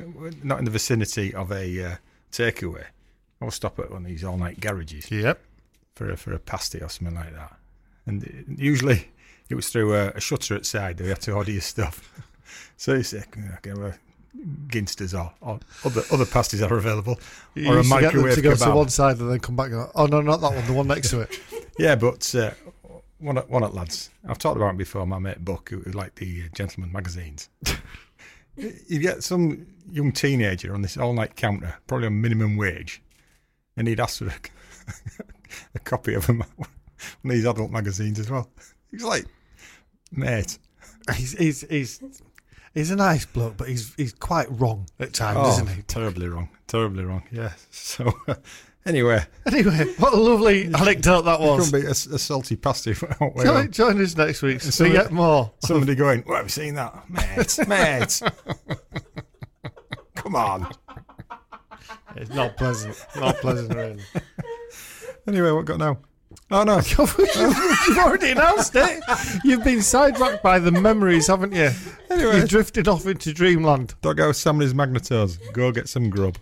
not in the vicinity of a uh, takeaway, I would stop at one of these all night garages Yep. for a, for a pasty or something like that. And it- usually it was through a, a shutter outside that you had to order your stuff. So you say, "I can have a Ginsters or, or other other pasties are available, You or a used get them microwave to go to one side and then come back and go, oh, no, not that one, the one next to it. Yeah, but uh, one of, one the lads, I've talked about it before, my mate Buck, who, who liked the uh, Gentleman magazines. you get some young teenager on this all night counter, probably on minimum wage, and he'd ask for a, a copy of 'em, one of these adult magazines as well. He's like, mate, He's, he's, he's, he's a nice bloke, but he's, he's quite wrong at times, oh, isn't he? terribly wrong, terribly wrong. Yeah. So, uh, anyway, Anyway, what a lovely anecdote that was. it could be a, a salty pasty. Join, join us next week to Somebody- get more. Somebody going, well, have you seen that? Mate, mate. Come on. It's not pleasant. Not pleasant, really. Anyway, what got now? Oh, no. You've already announced it. You've been sidetracked by the memories, haven't you? Anyway. You've drifted off into dreamland. Doggo Somebody's Magnetos. Go get some grub.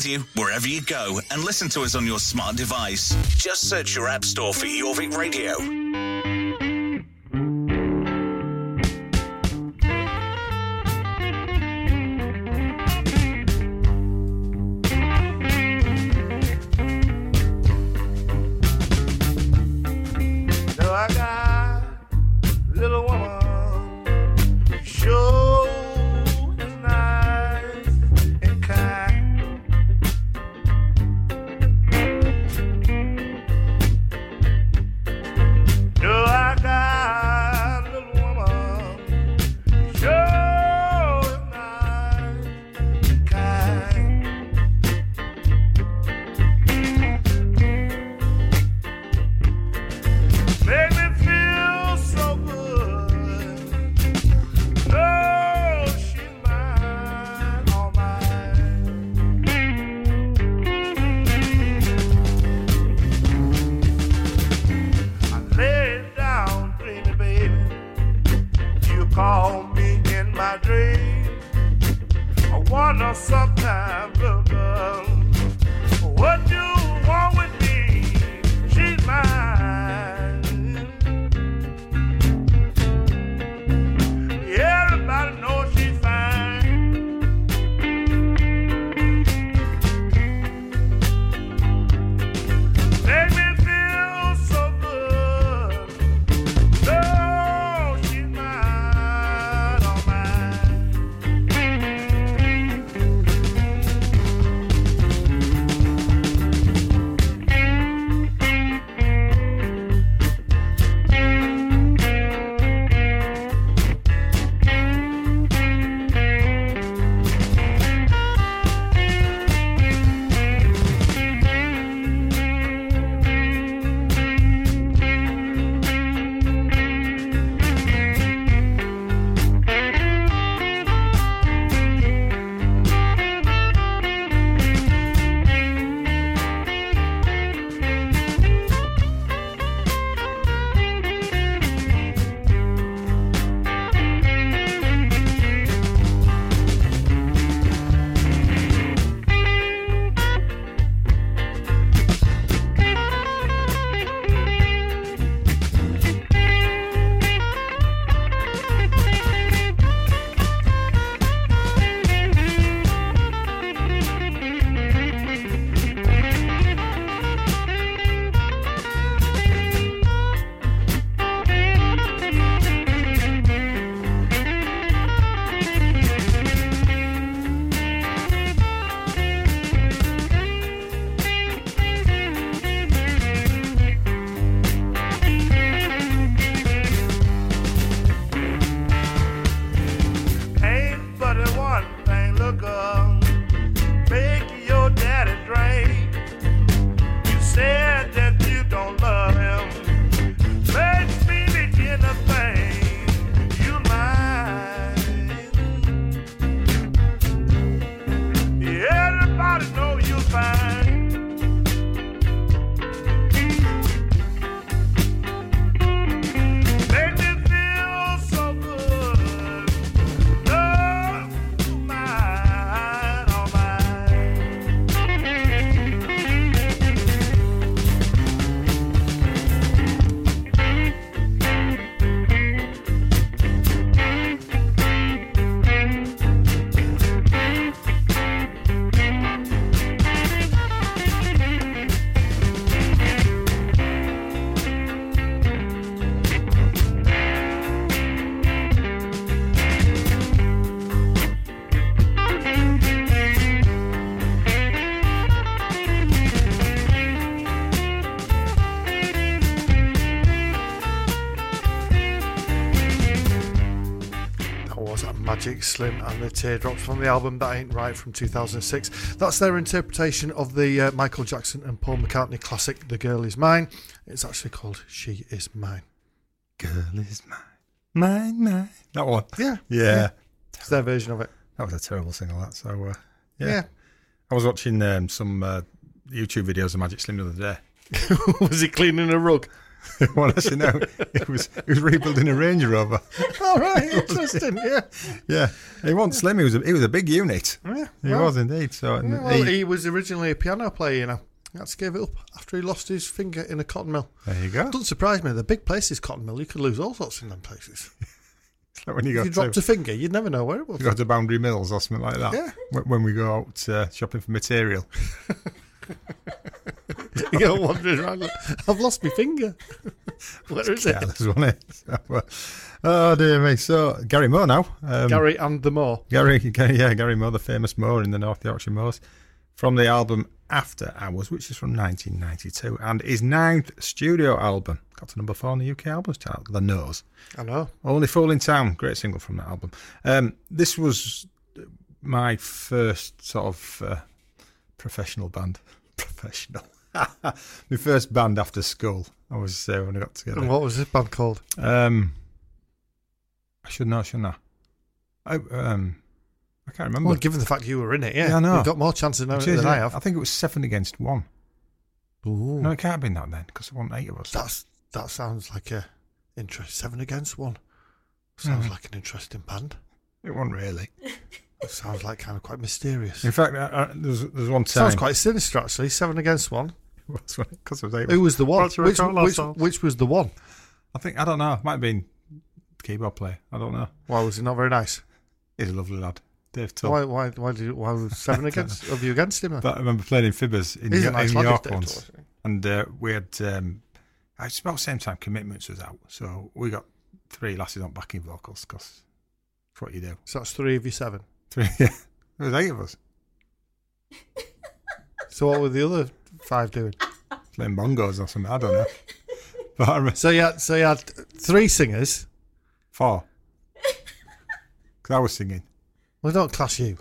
With you wherever you go and listen to us on your smart device. Just search your app store for Jorvik Radio. Slim and the Teardrops from the album That Ain't Right from 2006. That's their interpretation of the uh, Michael Jackson and Paul McCartney classic The Girl Is Mine. It's actually called She Is Mine. Girl is mine. Mine, mine. That one. Yeah. Yeah. It's their version of it. That was a terrible single, that. So, uh, yeah. Yeah. I was watching um, some uh, YouTube videos of Magic Slim the other day. was he cleaning a rug? well, actually, no, he was it was rebuilding a Range Rover. All right, interesting. Yeah, Yeah, he wasn't slim. He was a, he was a big unit. yeah. He well, was indeed. So yeah, well, he- he was originally a piano player. You know, he had to give it up after he lost his finger in a cotton mill. there you go. Doesn't surprise me. The big places, cotton mill, you could lose all sorts in them places. Like when you If go you to, dropped a finger, you'd never know where it was. you go to Boundary Mills or something like that. Yeah. Wh- When we go out uh, shopping for material. you go wandering around. like, I've lost my finger. Where is it? Wasn't it? Uh, oh dear me. So Gary Moore now. Um, Gary and the Moor. Gary, Gary, yeah, Gary Moore, the famous Moore in the North Yorkshire Moors, from the album After Hours, which is from 1992, and his ninth studio album. Got to number four on the UK albums chart, The Nose. I know. Only Fool in Town, great single from that album. Um, this was my first sort of uh, professional band. Professional. my first band after school. I was uh, when I got together. And what was this band called? Um, I should know, shouldn't I? I um, I can't remember. Well, given the fact you were in it, yeah, Yeah, I know. You've got more chance of knowing it Which is than I have. I think it was seven against one. Ooh. No, it can't have been that then because there weren't eight of us. That's that sounds like a interest. Seven against one. Sounds Mhm. like an interesting band. It wasn't really. It sounds like kind of quite mysterious. In fact, uh, uh, there was there was one time. Sounds quite sinister, actually. Seven against one. Because of eight. Who was the one? Your Which, which, which was the one? I think I don't know. Might have been keyboard player. I don't know. Why was he not very nice? He's a lovely lad, Dave Tull. Why? Why? Why did? You, why was seven against? Of you against him? then? But I remember playing in Fibbers in, He's a Yo- nice in York once, Tull. and uh, we had. Um, it's about the same time Commitments was out, so we got three lasses on backing vocals because that's what you do. So that's three of you seven. Three, yeah. There was eight of us So what were the other five doing? playing bongos or something. I don't know. But I remember So you had, so you had three singers. four because I was singing. Well, don't class you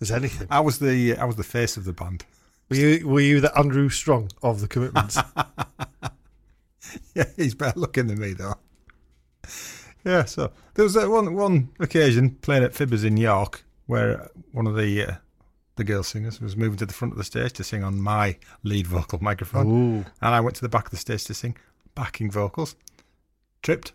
as anything. I was the I was the face of the band. Were you? Were you the Andrew Strong of the commitments? Yeah, he's better looking than me though. Yeah, so there was uh, one one occasion playing at Fibbers in York where one of the uh, the girl singers was moving to the front of the stage to sing on my lead vocal microphone, Ooh. and I went to the back of the stage to sing backing vocals. Tripped,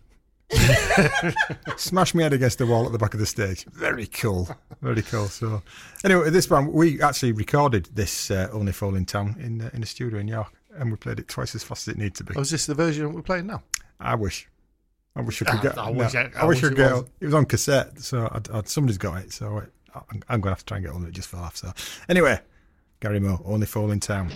smashed my head against the wall at the back of the stage. Very cool, very cool. So anyway, this band we actually recorded this uh, "Only Fool in Town" in uh, in a studio in York, and we played it twice as fast as it needed to be. Oh, is this the version we're playing now? I wish. I wish I could Ah, get. I no, wish I- I, I wish wish I could it get. was. It was on cassette, so I'd, I'd, somebody's got it. So I, I'm, I'm going to have to try and get on it just for laughs. So anyway, Gary Moore, only fool in town.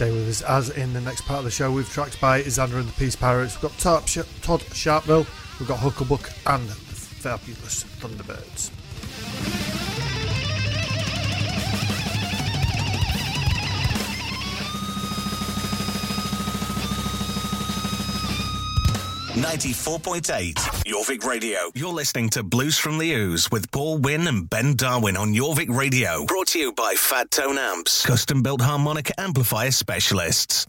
Stay with us as in the next part of the show we've tracked by Xander and the Peace Pirates. We've got Todd, Sh- Todd Sharpville, we've got Hucklebuck and the Fabulous Thunderbirds. 94.8 Jorvik Radio. You're listening to Blues from the Ooze with Paul Wynn and Ben Darwin on Jorvik Radio. Brought to you by Fat Tone Amps, custom built harmonic amplifier specialists.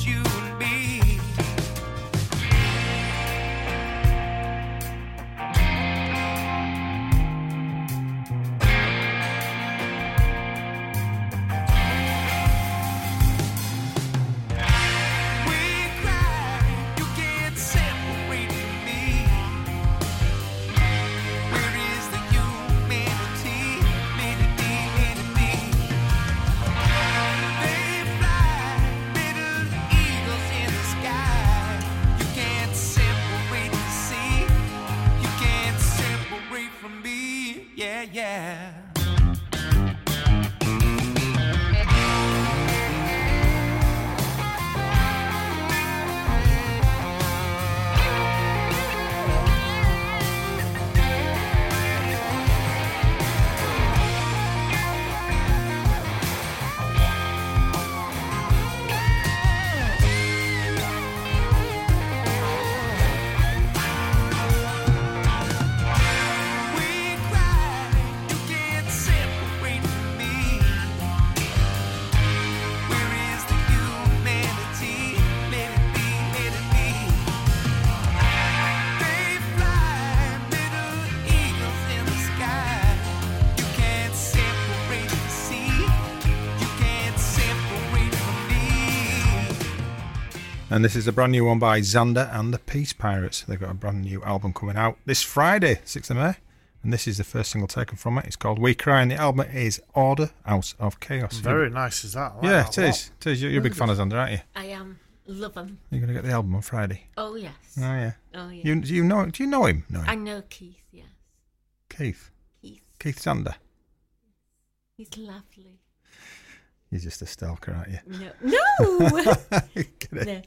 You And this is a brand new one by Xander and the Peace Pirates. They've got a brand new album coming out this Friday, 6th of May. And this is the first single taken from it. It's called We Cry, and the album is Order Out of Chaos. Very nice, is that? I like yeah, that it a is. It is. You're, you're a big fan of Xander, aren't you? I am. Love him. You're going to get the album on Friday. Oh, yes. Oh, yeah. Oh, yeah. You, do you know? Do you know him? No. I know Keith, yes. Keith. Keith. Keith Xander. He's lovely. You're just a stalker, aren't you? No. No! Get it? no.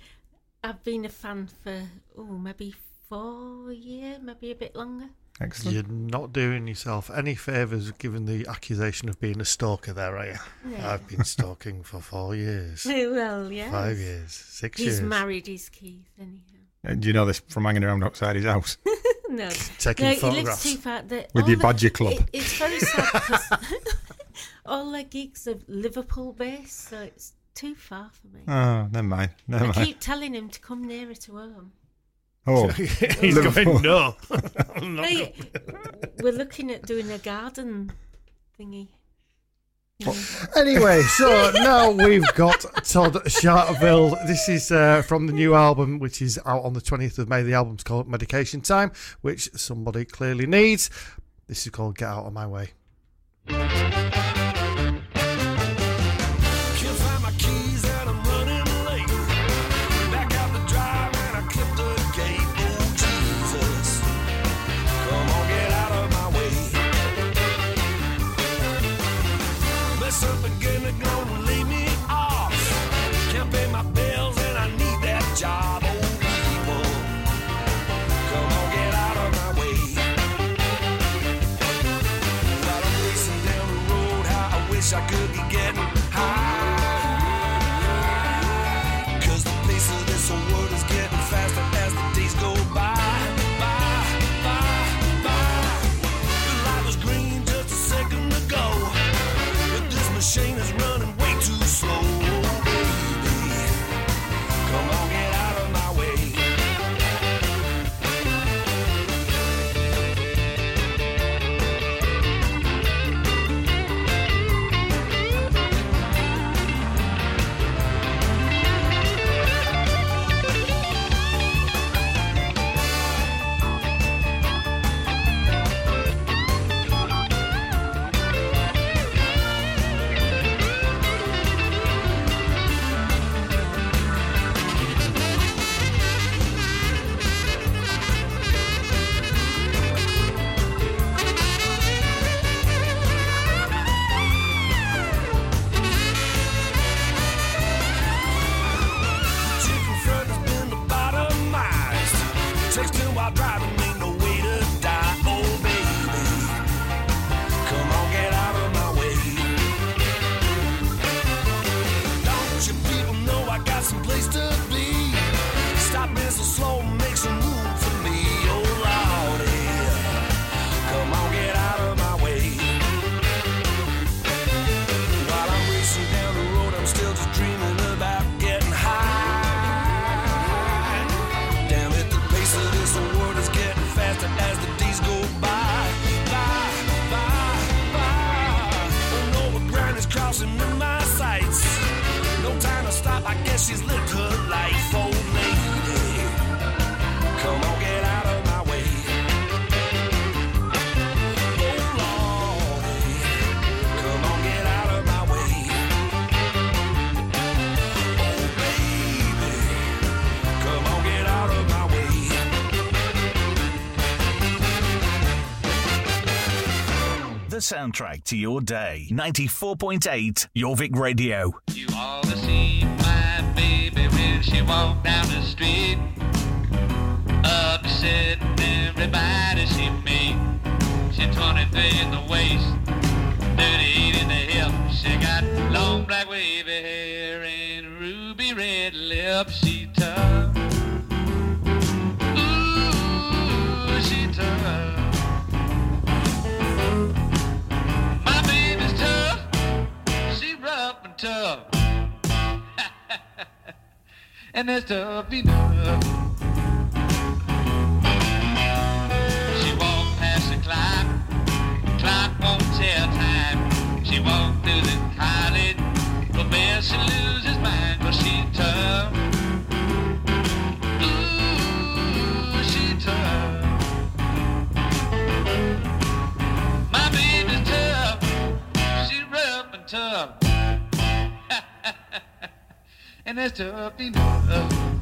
I've been a fan for, oh, maybe four years, maybe a bit longer. Excellent. You're not doing yourself any favours given the accusation of being a stalker there, are you? Yeah. I've been stalking for four years, well, yeah. five years, six He's years. He's married his Keith, anyhow. Uh, Do you know this from hanging around outside his house? no, Taking no, he lives photographs. too far. The, With your the- Badger Club. It, it's very sad because all their gigs are Liverpool based, so it's too far for me. Oh, never mind. Never I mind. keep telling him to come nearer to home. Oh, he's going, no. Hey, we're looking at doing a garden thingy. Oh. Well, anyway, so now we've got Todd Sharpville. This is uh, from the new album, which is out on the 20th of May. The album's called Medication Time, which somebody clearly needs. This is called Get Out of My Way. wish I could be soundtrack to your day. 94.8 Jorvik Radio. You ought to see my baby when she walked down the street. Everybody she meet. She's 23 madness of enough. Mr. Happy Love.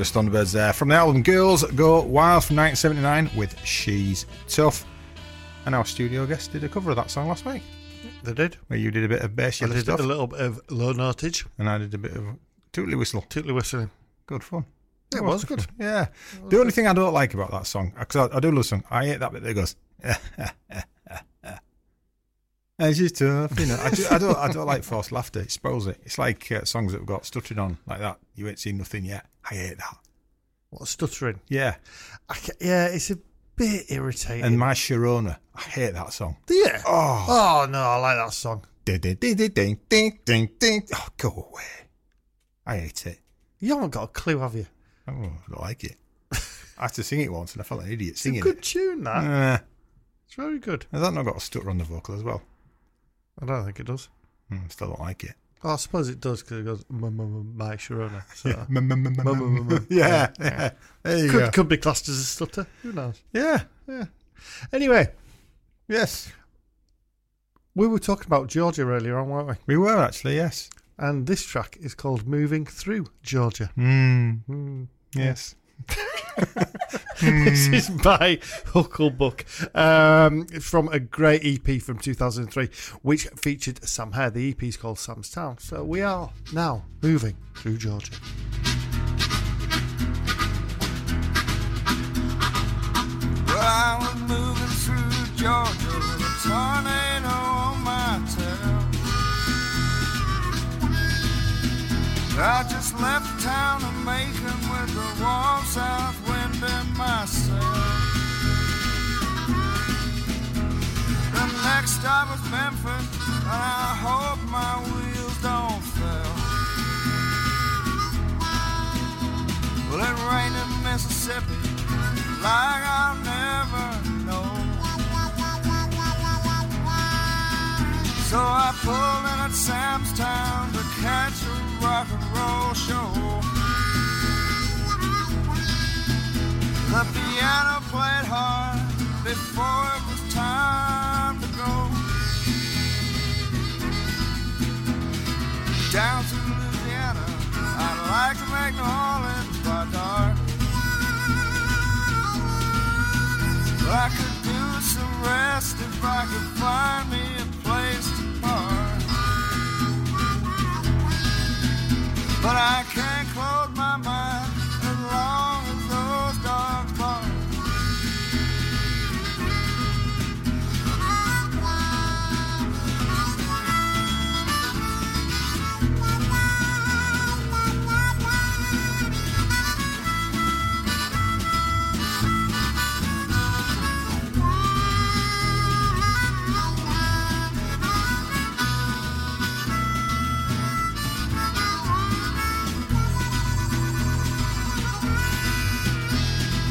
Fabulous Thunderbirds there from the album Girls Go Wild from 1979 with She's Tough. And our studio guest did a cover of that song last week, They did. where you did a bit of bass I did stuff, a little bit of low notage, and I did a bit of tootly whistle. tootly whistling. Good fun. It was good. Yeah. The only thing I don't like about that song, because I, I do love the song, I hate that bit that goes. And she's tough, you know. I, do, I don't. I don't like forced laughter. It spoils it. It's like uh, songs that have got stuttered on like that. You ain't seen nothing yet. I hate that. What stuttering? Yeah. I yeah, it's a bit irritating. And my Sharona, I hate that song. yeah. Oh, Oh no, I like that song. ding, ding, ding, ding, ding, ding, ding. Oh, go away. I hate it. You haven't got a clue, have you? Oh, I don't like it. I had to sing it once, and I felt like an idiot It's a good it. tune, that. Uh, It's very good. has that not got a stutter on the vocal as well? I don't think it does. Mm, still don't like it. Oh, I suppose it does because it goes "M- m- m- my Sharona. So yeah, yeah. There you could go. could be classed as a stutter. Who knows? Yeah. Yeah. Anyway, Yes. we were talking about Georgia earlier on, weren't we? We were actually, yes. And this track is called "Moving Through Georgia." Mm. Mm. Yes. this is by Hucklebuck um, from a great EP from 2003, which featured Sam Hare. The EP is called Sam's Town. So we are now moving through Georgia. Well, I was moving through Georgia with a tornado on my tail. I just left town of Macon with the warm south wind in my sail. The next stop was Memphis, and I hope my wheels don't fail. Well, it rained in Mississippi like I'll never know. So I pulled in at Sam's Town to catch a rock and roll show. The piano played hard before it was time to go. Down to Louisiana, I'd like to make New Orleans by dark. I could do some rest if I could find me a place to park. But I can't close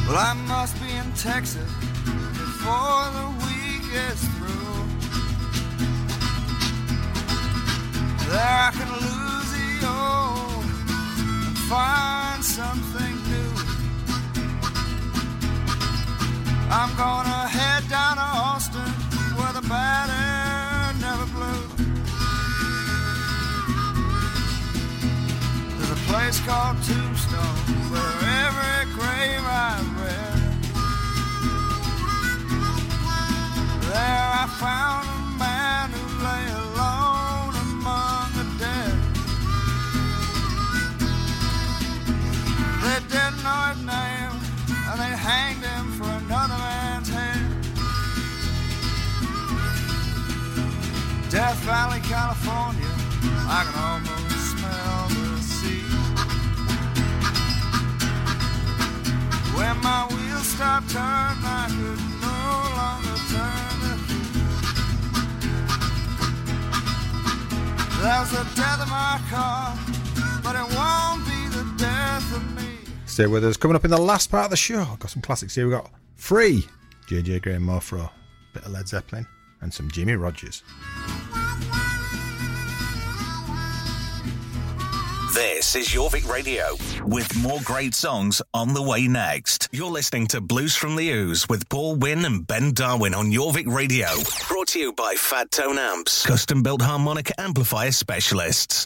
Well, I must be in Texas before the week is through. There I can lose the old and find something new. I'm gonna head down to Austin where the bad air never blew. There's a place called Tombstone where every grave I've There I found a man who lay alone among the dead. They didn't know his name, and they hanged him for another man's head. Death Valley, California, I can almost smell the sea. When my wheels stopped turning, I could Stay with us. Coming up in the last part of the show, I've got some classics here. We've got Free, JJ Grey and Mofro, bit of Led Zeppelin, and some Jimmy Rogers. This is Jorvik Radio with more great songs on the way next. You're listening to Blues from the Ooze with Paul Wynn and Ben Darwin on Jorvik Radio. Brought to you by Fat Tone Amps, custom built harmonic amplifier specialists.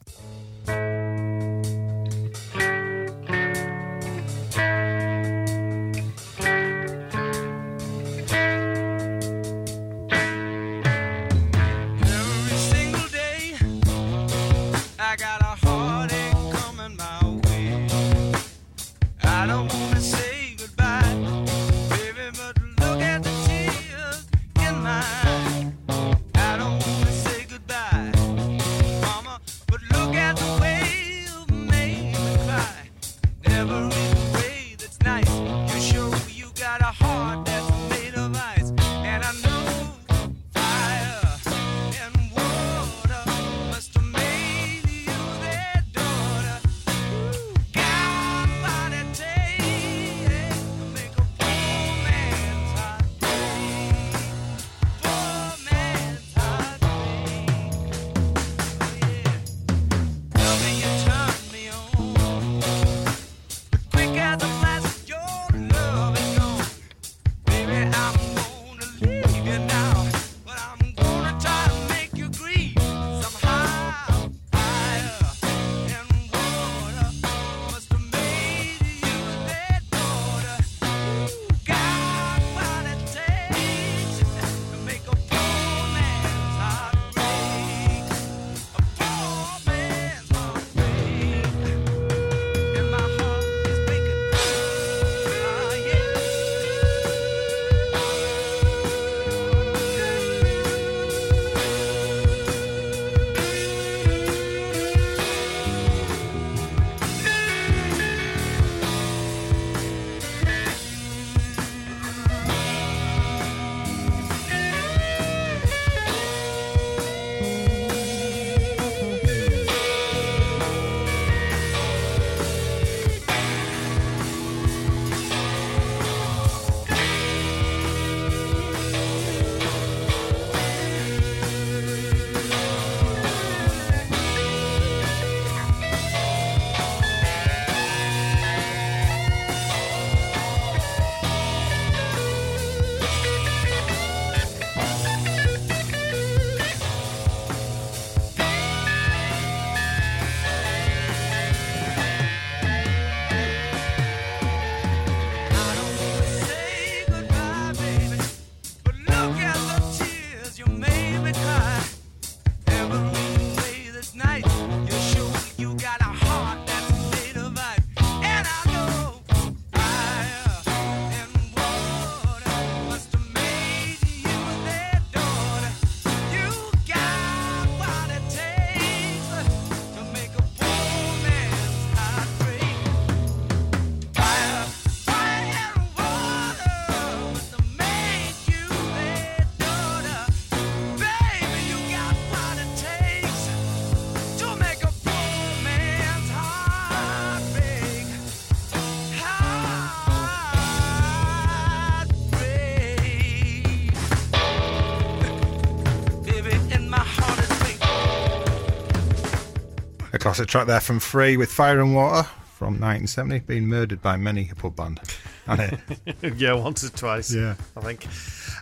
classic track there from Free with Fire and Water from 1970, being murdered by many a pub band. yeah, once or twice. Yeah, I think.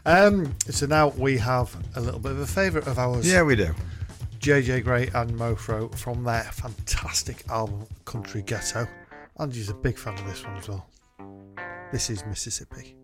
Um, so now we have a little bit of a favourite of ours. Yeah, we do. JJ Grey and Mofro from their fantastic album Country Ghetto. Angie's a big fan of this one as well. This is Mississippi.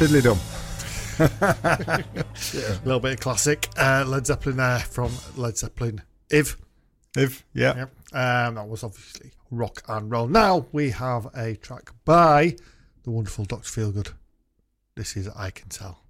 Fiddly dum. A little bit of classic. Uh, Led Zeppelin there from Led Zeppelin. If. If, yeah. Yep. Um, that was obviously rock and roll. Now we have a track by the wonderful Dr. Feelgood. This is I Can Tell.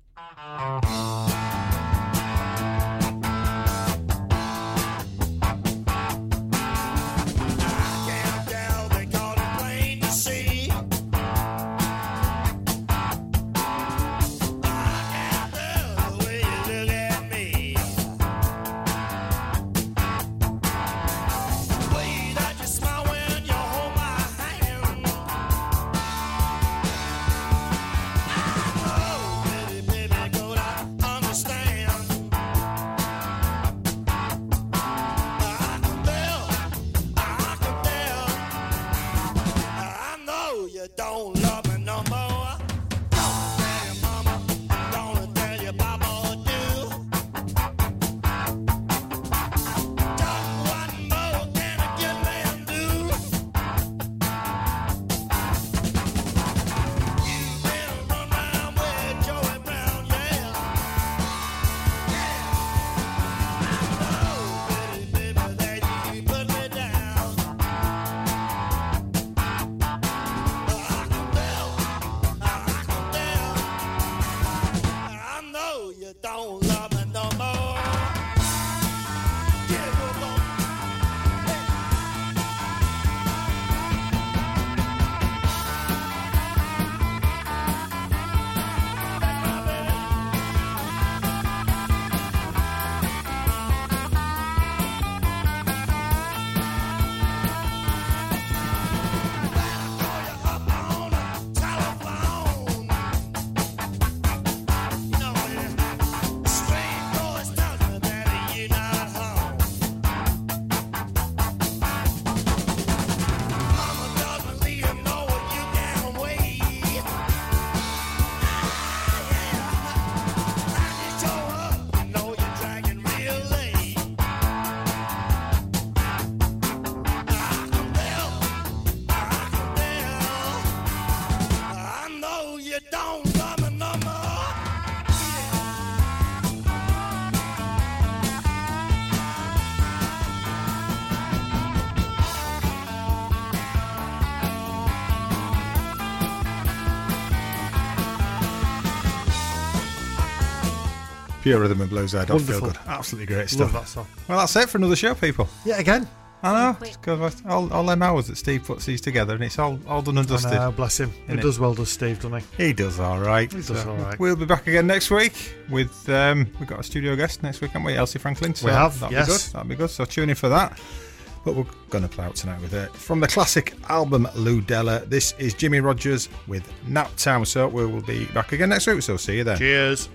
Pure rhythm and blues there. Don't feel good. Absolutely great Love stuff. that song. Well, that's it for another show, people. Yeah, again. I know. It's 'cause all, all them hours that Steve puts these together, and it's all, all done and I dusted. know, bless him. He Innit? does well, does Steve, doesn't he? He does all right. He does all right. We'll be back again next week with um, we've got a studio guest next week, haven't we? Elsie Franklin. So We have, That'll yes. be good. That'll be good. So tune in for that. But we're going to play out tonight with it from the classic album Ludella. This is Jimmy Rogers with Nap Town. So we will be back again next week. So see you then. Cheers.